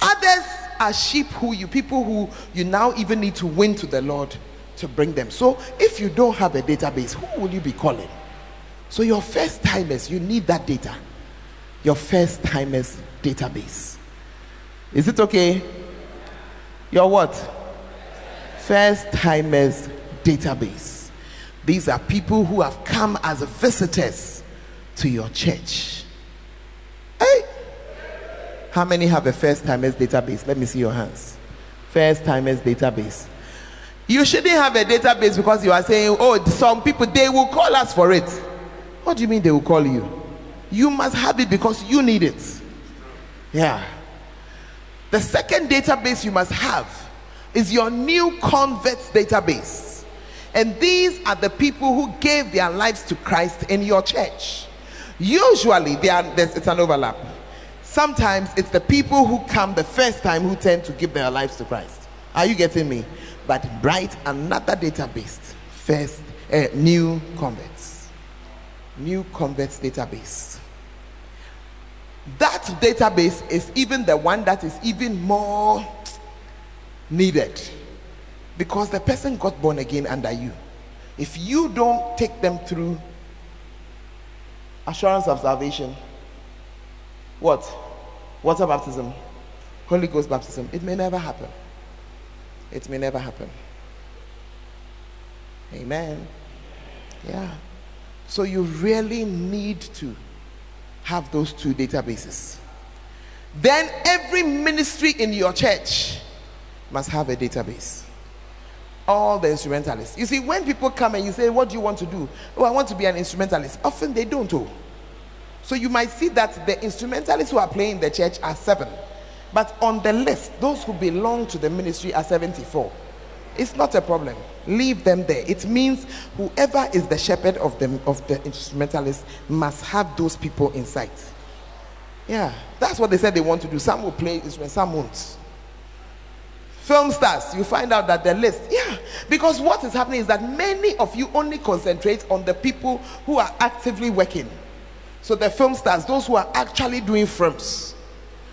Others are sheep who you, people who you now even need to win to the Lord to bring them. So if you don't have a database, who will you be calling? So your first timers, you need that data. Your first timers database. Is it okay? Your what? First timers database. These are people who have come as visitors to your church. Hey! How many have a first timers database? Let me see your hands. First timers database. You shouldn't have a database because you are saying, oh, some people, they will call us for it. What do you mean they will call you? You must have it because you need it. Yeah. The second database you must have is your new converts database. And these are the people who gave their lives to Christ in your church. Usually, are, it's an overlap. Sometimes it's the people who come the first time who tend to give their lives to Christ. Are you getting me? but write another database first uh, new converts new converts database that database is even the one that is even more needed because the person got born again under you if you don't take them through assurance of salvation what water baptism holy ghost baptism it may never happen it may never happen. Amen. Yeah. So you really need to have those two databases. Then every ministry in your church must have a database. All the instrumentalists. You see, when people come and you say, What do you want to do? Oh, I want to be an instrumentalist. Often they don't. Oh. So you might see that the instrumentalists who are playing in the church are seven. But on the list, those who belong to the ministry are 74. It's not a problem. Leave them there. It means whoever is the shepherd of the, of the instrumentalist must have those people in sight. Yeah, that's what they said they want to do. Some will play instruments, some won't. Film stars, you find out that the list, yeah, because what is happening is that many of you only concentrate on the people who are actively working. So the film stars, those who are actually doing films,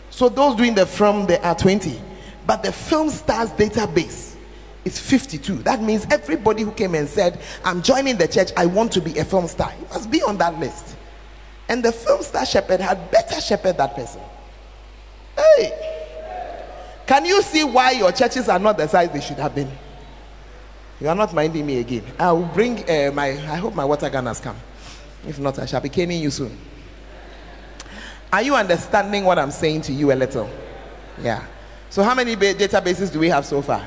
so those doing the film, they are 20. But the film stars database is 52. That means everybody who came and said, I'm joining the church, I want to be a film star, he must be on that list. And the film star shepherd had better shepherd that person. Hey! Can you see why your churches are not the size they should have been? You are not minding me again. I will bring uh, my, I hope my water gun has come. If not, I shall be caning you soon. Are you understanding what I'm saying to you a little? Yeah. So, how many databases do we have so far?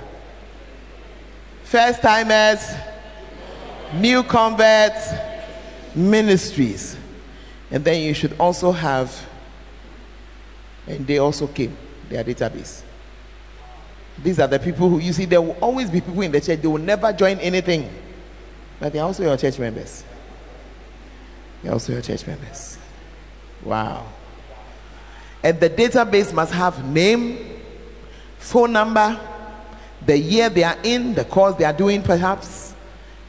First timers, new converts, ministries. And then you should also have, and they also came, their database. These are the people who, you see, there will always be people in the church, they will never join anything. But they're also your church members. They're also your church members. Wow. And the database must have name, phone number, the year they are in, the course they are doing, perhaps,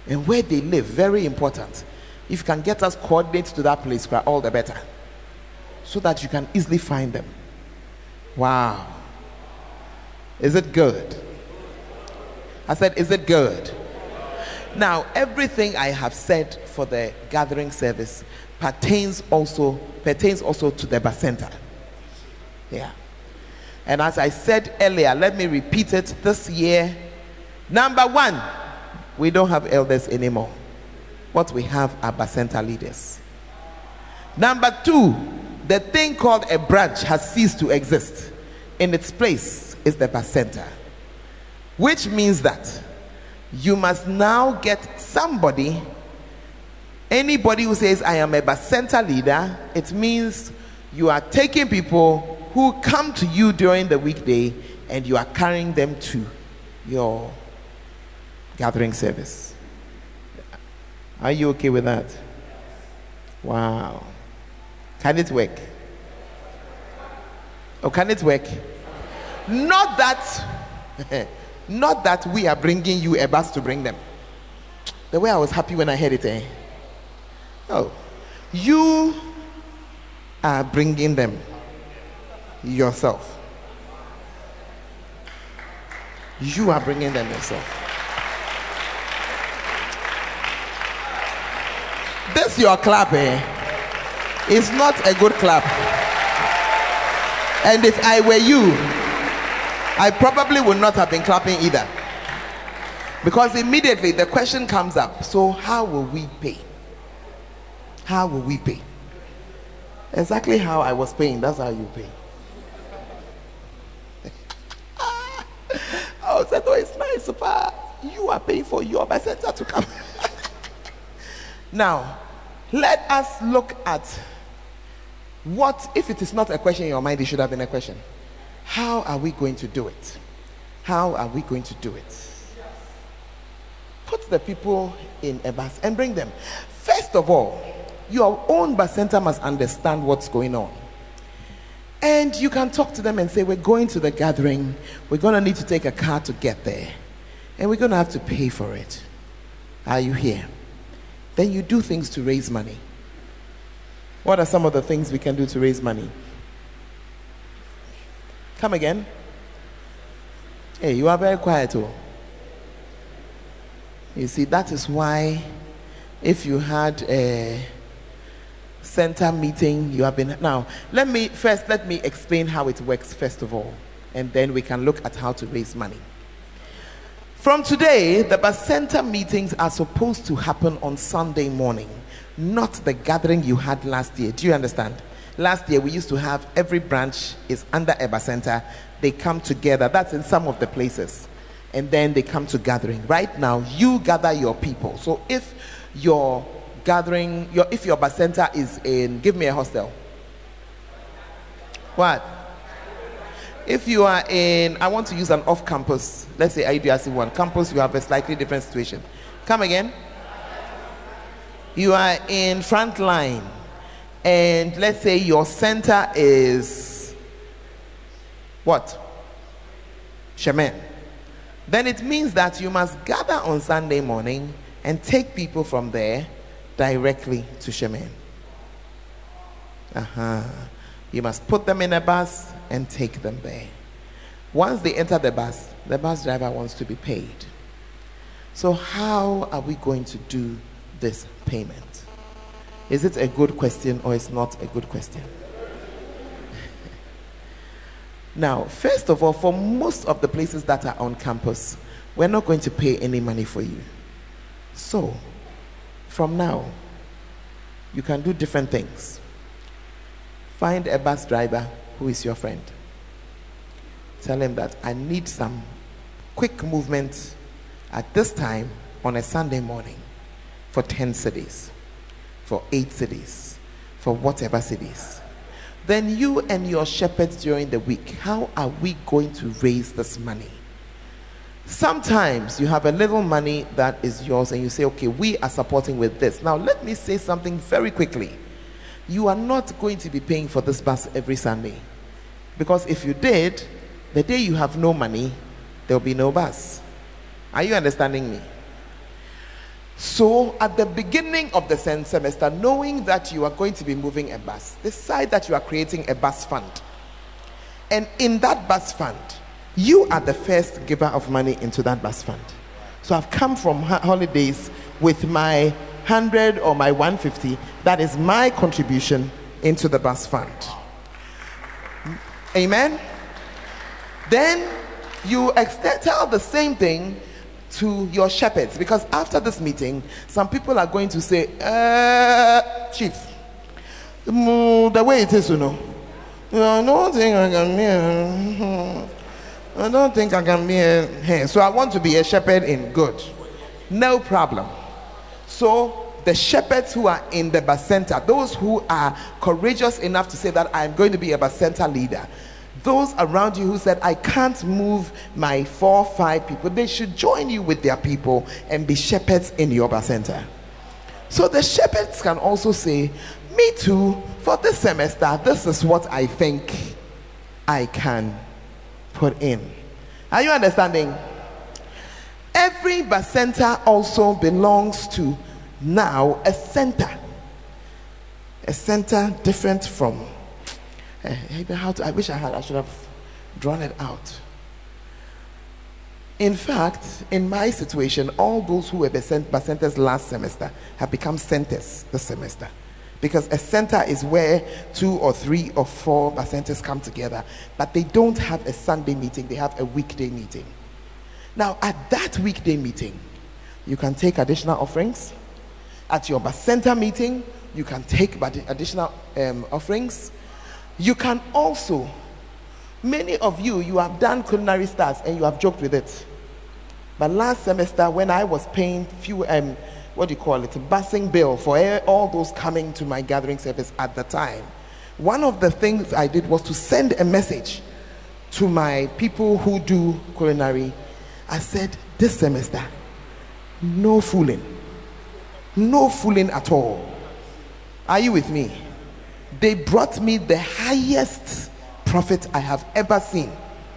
and where they live. Very important. If you can get us coordinates to that place, all the better. So that you can easily find them. Wow. Is it good? I said, Is it good? Now, everything I have said for the gathering service pertains also pertains also to the bacenta. Yeah. And as I said earlier, let me repeat it this year. Number one, we don't have elders anymore. What we have are bacenta leaders. Number two, the thing called a branch has ceased to exist. In its place is the bacenta, which means that you must now get somebody anybody who says i am a bacenta leader it means you are taking people who come to you during the weekday and you are carrying them to your gathering service. Are you okay with that? Wow. Can it work? Oh can it work not that *laughs* Not that we are bringing you a bus to bring them. The way I was happy when I heard it, eh? Oh, you are bringing them yourself. You are bringing them yourself. This your clap, eh? It's not a good clap. And if I were you, I probably would not have been clapping either. Because immediately the question comes up so, how will we pay? How will we pay? Exactly how I was paying, that's how you pay. *laughs* oh, said, oh, it's nice, super. You are paying for your messenger to come. *laughs* now, let us look at what, if it is not a question in your mind, it should have been a question. How are we going to do it? How are we going to do it? Put the people in a bus and bring them. First of all, your own bacenta must understand what's going on. And you can talk to them and say, We're going to the gathering. We're going to need to take a car to get there. And we're going to have to pay for it. Are you here? Then you do things to raise money. What are some of the things we can do to raise money? Come again. Hey, you are very quiet. Oh. You see, that is why if you had a center meeting, you have been. Now, let me first let me explain how it works, first of all, and then we can look at how to raise money. From today, the bacenta meetings are supposed to happen on Sunday morning, not the gathering you had last year. Do you understand? Last year, we used to have every branch is under a Center. They come together. That's in some of the places. And then they come to gathering. Right now, you gather your people. So if your gathering, your, if your center is in, give me a hostel. What? If you are in, I want to use an off campus, let's say IDRC one campus, you have a slightly different situation. Come again. You are in front line and let's say your center is what? Shaman. Then it means that you must gather on Sunday morning and take people from there directly to Shaman. Uh-huh. You must put them in a bus and take them there. Once they enter the bus, the bus driver wants to be paid. So, how are we going to do this payment? Is it a good question or is not a good question? now, first of all, for most of the places that are on campus, we're not going to pay any money for you. So, from now, you can do different things. Find a bus driver who is your friend. Tell him that I need some quick movement at this time on a Sunday morning for 10 cedis for eight cedis, for whatever cedis. Then you and your shepherds during the week, how are we going to raise this money? Sometimes you have a little money that is yours and you say, okay, we are supporting with this. Now, let me say something very quickly. You are not going to be paying for this bus every Sunday. Because if you did, the day you have no money, there'll be no bus. Are you understanding me? So, at the beginning of the sem- semester, knowing that you are going to be moving a bus, decide that you are creating a bus fund. And in that bus fund, you are the first giver of money into that bus fund. So, I've come from holidays with my 100 or my 150. That is my contribution into the bus fund. Amen. Then you extend, tell the same thing to your shepherds because after this meeting, some people are going to say, uh, Chief, the way it is, you know, I don't think I can be. a- I don't think I can be a So I want to be a shepherd in good. No problem. So the shepherds who are in the bacenta, those who are courageous enough to say that I'm going to be a bacenta leader, those around you who said I can't move my four, five people, they should join you with their people and be shepherds in your Center. So the shepherds can also say, Me too, for this semester, this is what I think I can put in. Are you understanding? Every center also belongs to now a center. A center different from. Eh, how to, I wish I had, I should have drawn it out. In fact, in my situation, all those who were bacentas last semester have become centers this semester. Because a center is where two or three or four bacentas come together, but they don't have a Sunday meeting, they have a weekday meeting. Now, at that weekday meeting, you can take additional offerings. At your bacenta meeting, you can take additional um, offerings. You can also, many of you, you have done culinary stars and you have joked with it. But last semester, when I was paying few, um, what do you call it, a busing bill for all those coming to my gathering service at the time, one of the things I did was to send a message to my people who do culinary. I said, this semester, no fooling, no fooling at all. Are you with me? They brought me the highest profit I have ever seen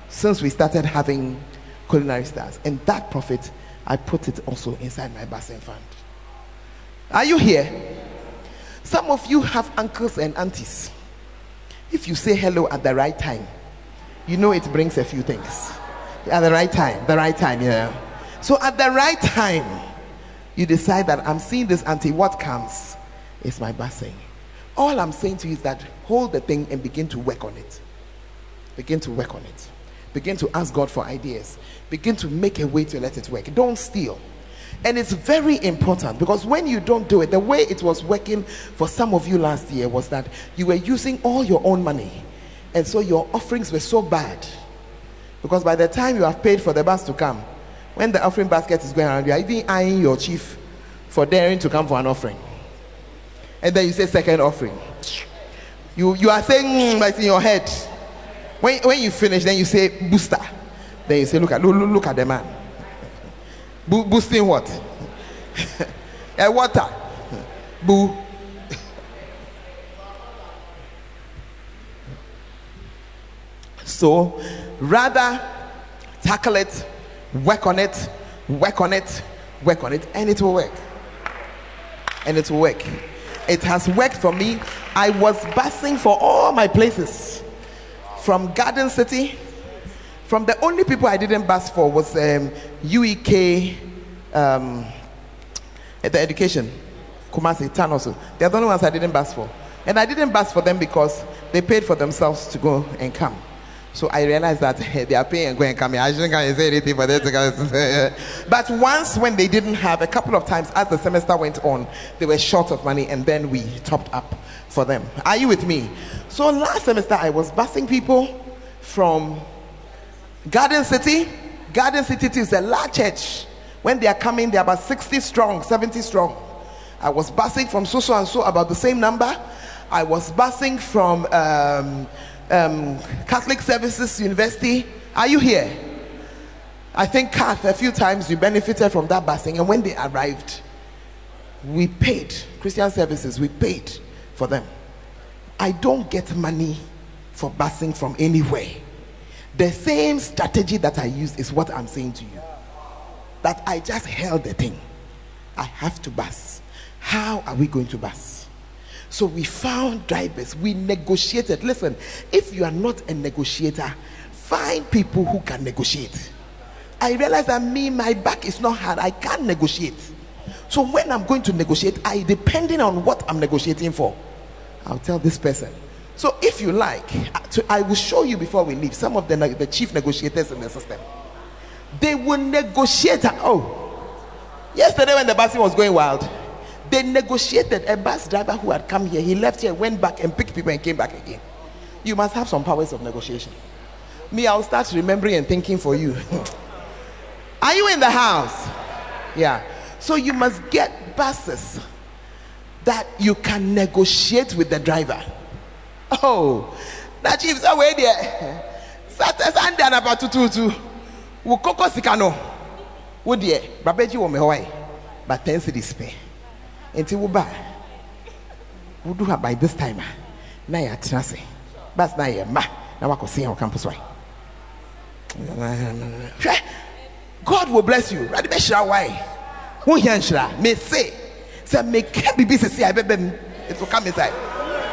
since we started having culinary stars. And that profit, I put it also inside my bassin fund. Are you here? Some of you have uncles and aunties. If you say hello at the right time, you know it brings a few things. At the right time, the right time, yeah. So at the right time, you decide that I'm seeing this auntie, what comes is my blessing. All I'm saying to you is that hold the thing and begin to work on it. Begin to work on it. Begin to ask God for ideas. Begin to make a way to let it work. Don't steal. And it's very important because when you don't do it, the way it was working for some of you last year was that you were using all your own money. And so your offerings were so bad. Because by the time you have paid for the bus to come, when the offering basket is going around, you are even eyeing your chief for daring to come for an offering. And then you say second offering. You, you are saying, mm, in your head. When, when you finish, then you say booster. Then you say, look at look, look, at the man. Bo- boosting what? a *laughs* water. Boo. So rather tackle it, work on it, work on it, work on it, and it will work. And it will work. It has worked for me. I was busing for all my places from Garden City. From the only people I didn't bus for was um, UEK, um, the education, Kumasi, Tan also. They're the only ones I didn't bus for. And I didn't bus for them because they paid for themselves to go and come. So I realized that *laughs* hey, they are paying and coming. I shouldn't can say anything for them to come. *laughs* But once when they didn't have, a couple of times as the semester went on, they were short of money and then we topped up for them. Are you with me? So last semester I was busing people from Garden City. Garden City is a large church. When they are coming, they're about 60 strong, 70 strong. I was busing from so so and so about the same number. I was busing from um, um, Catholic Services University. Are you here? I think Cath, a few times you benefited from that busing, and when they arrived, we paid Christian Services. We paid for them. I don't get money for busing from anywhere. The same strategy that I used is what I'm saying to you. That I just held the thing. I have to bus. How are we going to bus? So we found drivers. We negotiated. Listen, if you are not a negotiator, find people who can negotiate. I realize that me, my back is not hard. I can't negotiate. So when I'm going to negotiate, I depending on what I'm negotiating for. I'll tell this person. So if you like, I will show you before we leave some of the, the chief negotiators in the system. They will negotiate. Oh, yesterday when the bus was going wild, they negotiated a bus driver who had come here. He left here, went back and picked people and came back again. You must have some powers of negotiation. Me, I'll start remembering and thinking for you. *laughs* Are you in the house? Yeah. So you must get buses that you can negotiate with the driver. Oh, that chief *laughs* say wait there. Saturday Sunday and about two two two. Wo koko sikano. There. Babeji wo me Hawaii. But ten cedis pay. Enti wo ba. Wo do by this time. Na ya trase. Bas na ya ma. Na wakosi on campus why. God will bless you. Ready be shira why? Who here shira? Me say. Say me ke bibi say say I be it will come inside. *laughs*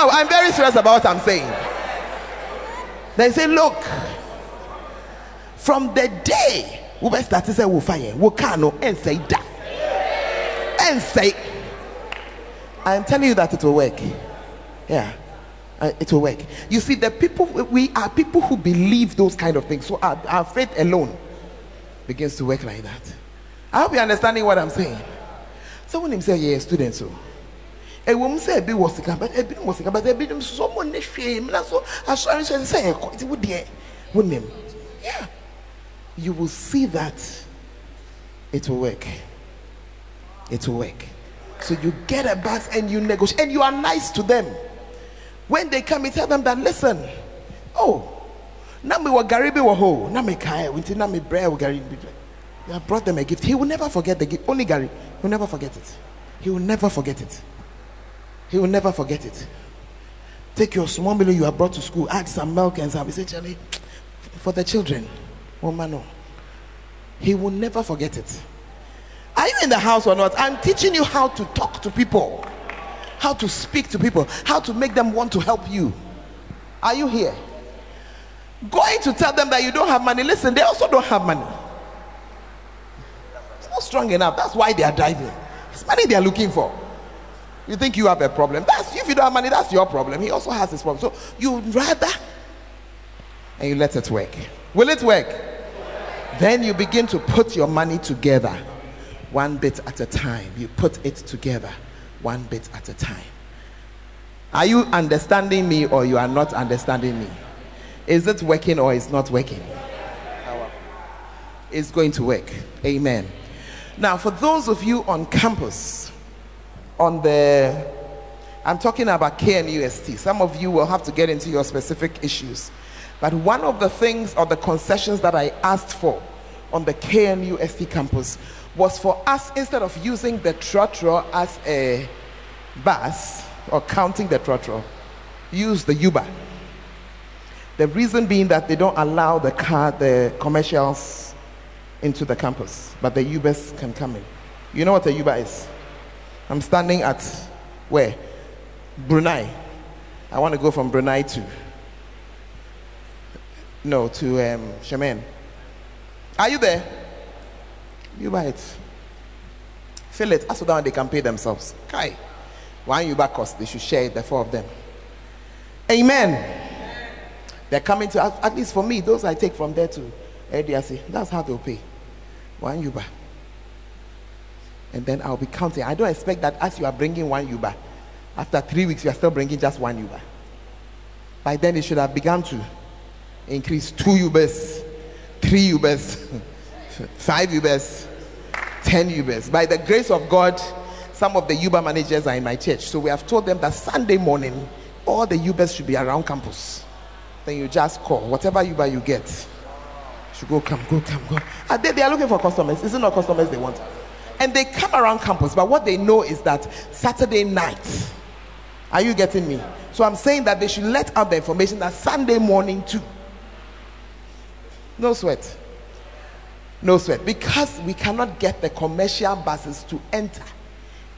oh, I'm very serious about what I'm saying. They say, look, from the day we start to say we fire, we can't and say that. Say, I'm telling you that it will work. Yeah. Uh, it will work. You see, the people we are people who believe those kind of things. So our, our faith alone begins to work like that. I hope you're understanding what I'm saying. Someone him say, yeah, students. So ɛwɔ mu sɛ ebi wɔ sika but ebi wɔ sika but ebi nso so ɔmo ne hwee mu na so asɔre nso sɛ ɛkɔ ti wo deɛ wo nim yeah you will see that it will work it will work so you get a bus and you negotiate and you are nice to them when they come you tell them that listen oh na me wɔ gari bi wɔ hɔ na me kae nti na me gari bi you have brought them a gift he will never forget the gift only gari he will never forget it he will never forget it. He will never forget it. Take your small meal you have brought to school, add some milk and some. He said, Charlie, for the children. Oh, man, no. He will never forget it. Are you in the house or not? I'm teaching you how to talk to people, how to speak to people, how to make them want to help you. Are you here? Going to tell them that you don't have money. Listen, they also don't have money. It's not strong enough. That's why they are driving. It's money they are looking for. You think you have a problem. That's if you don't have money, that's your problem. He also has his problem. So you rather and you let it work. Will it work? Then you begin to put your money together one bit at a time. You put it together one bit at a time. Are you understanding me or you are not understanding me? Is it working or is not working? It's going to work. Amen. Now, for those of you on campus, on the I'm talking about KNUST. Some of you will have to get into your specific issues. But one of the things or the concessions that I asked for on the KNUST campus was for us, instead of using the trotro as a bus or counting the trotro, use the Uber. The reason being that they don't allow the car, the commercials into the campus, but the Ubers can come in. You know what a Uber is? I'm standing at where? Brunei. I want to go from Brunei to no to um, Shemen. Are you there? You buy it. Fill it. Ask down they can pay themselves. Kai. One Uber cost, they should share it, the four of them. Amen. They're coming to at least for me, those I take from there to ADRC. That's how they'll pay. One Uber and then I'll be counting. I don't expect that as you are bringing one Uber, after three weeks, you are still bringing just one Uber. By then, it should have begun to increase two Ubers, three Ubers, *laughs* five Ubers, ten Ubers. By the grace of God, some of the Uber managers are in my church. So we have told them that Sunday morning, all the Ubers should be around campus. Then you just call. Whatever Uber you get, you should go, come, go, come, go. Are they, they are looking for customers. Is it not customers they want? and they come around campus but what they know is that saturday night Are you getting me? So I'm saying that they should let out the information that Sunday morning too. No sweat. No sweat. Because we cannot get the commercial buses to enter.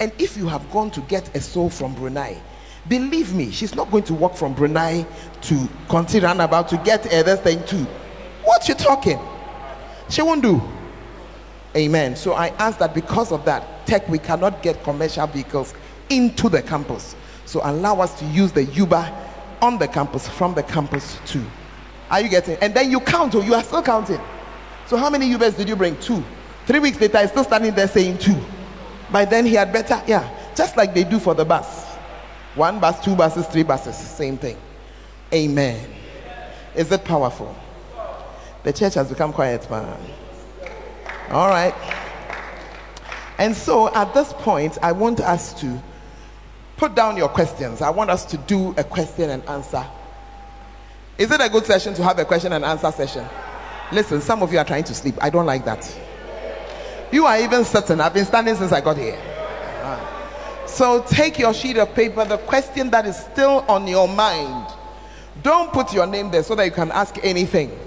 And if you have gone to get a soul from Brunei, believe me, she's not going to walk from Brunei to continue about to get other thing too. What you talking? She won't do. Amen. So I ask that because of that, tech, we cannot get commercial vehicles into the campus. So allow us to use the Uber on the campus, from the campus too. Are you getting? And then you count, or oh, you are still counting. So how many Ubers did you bring? Two. Three weeks later, he's still standing there saying two. By then he had better, yeah, just like they do for the bus. One bus, two buses, three buses, same thing. Amen. Is it powerful? The church has become quiet, man. All right. And so at this point, I want us to put down your questions. I want us to do a question and answer. Is it a good session to have a question and answer session? Listen, some of you are trying to sleep. I don't like that. You are even certain. I've been standing since I got here. Ah. So take your sheet of paper, the question that is still on your mind. Don't put your name there so that you can ask anything.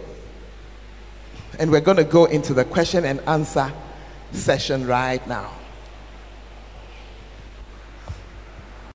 And we're going to go into the question and answer session right now.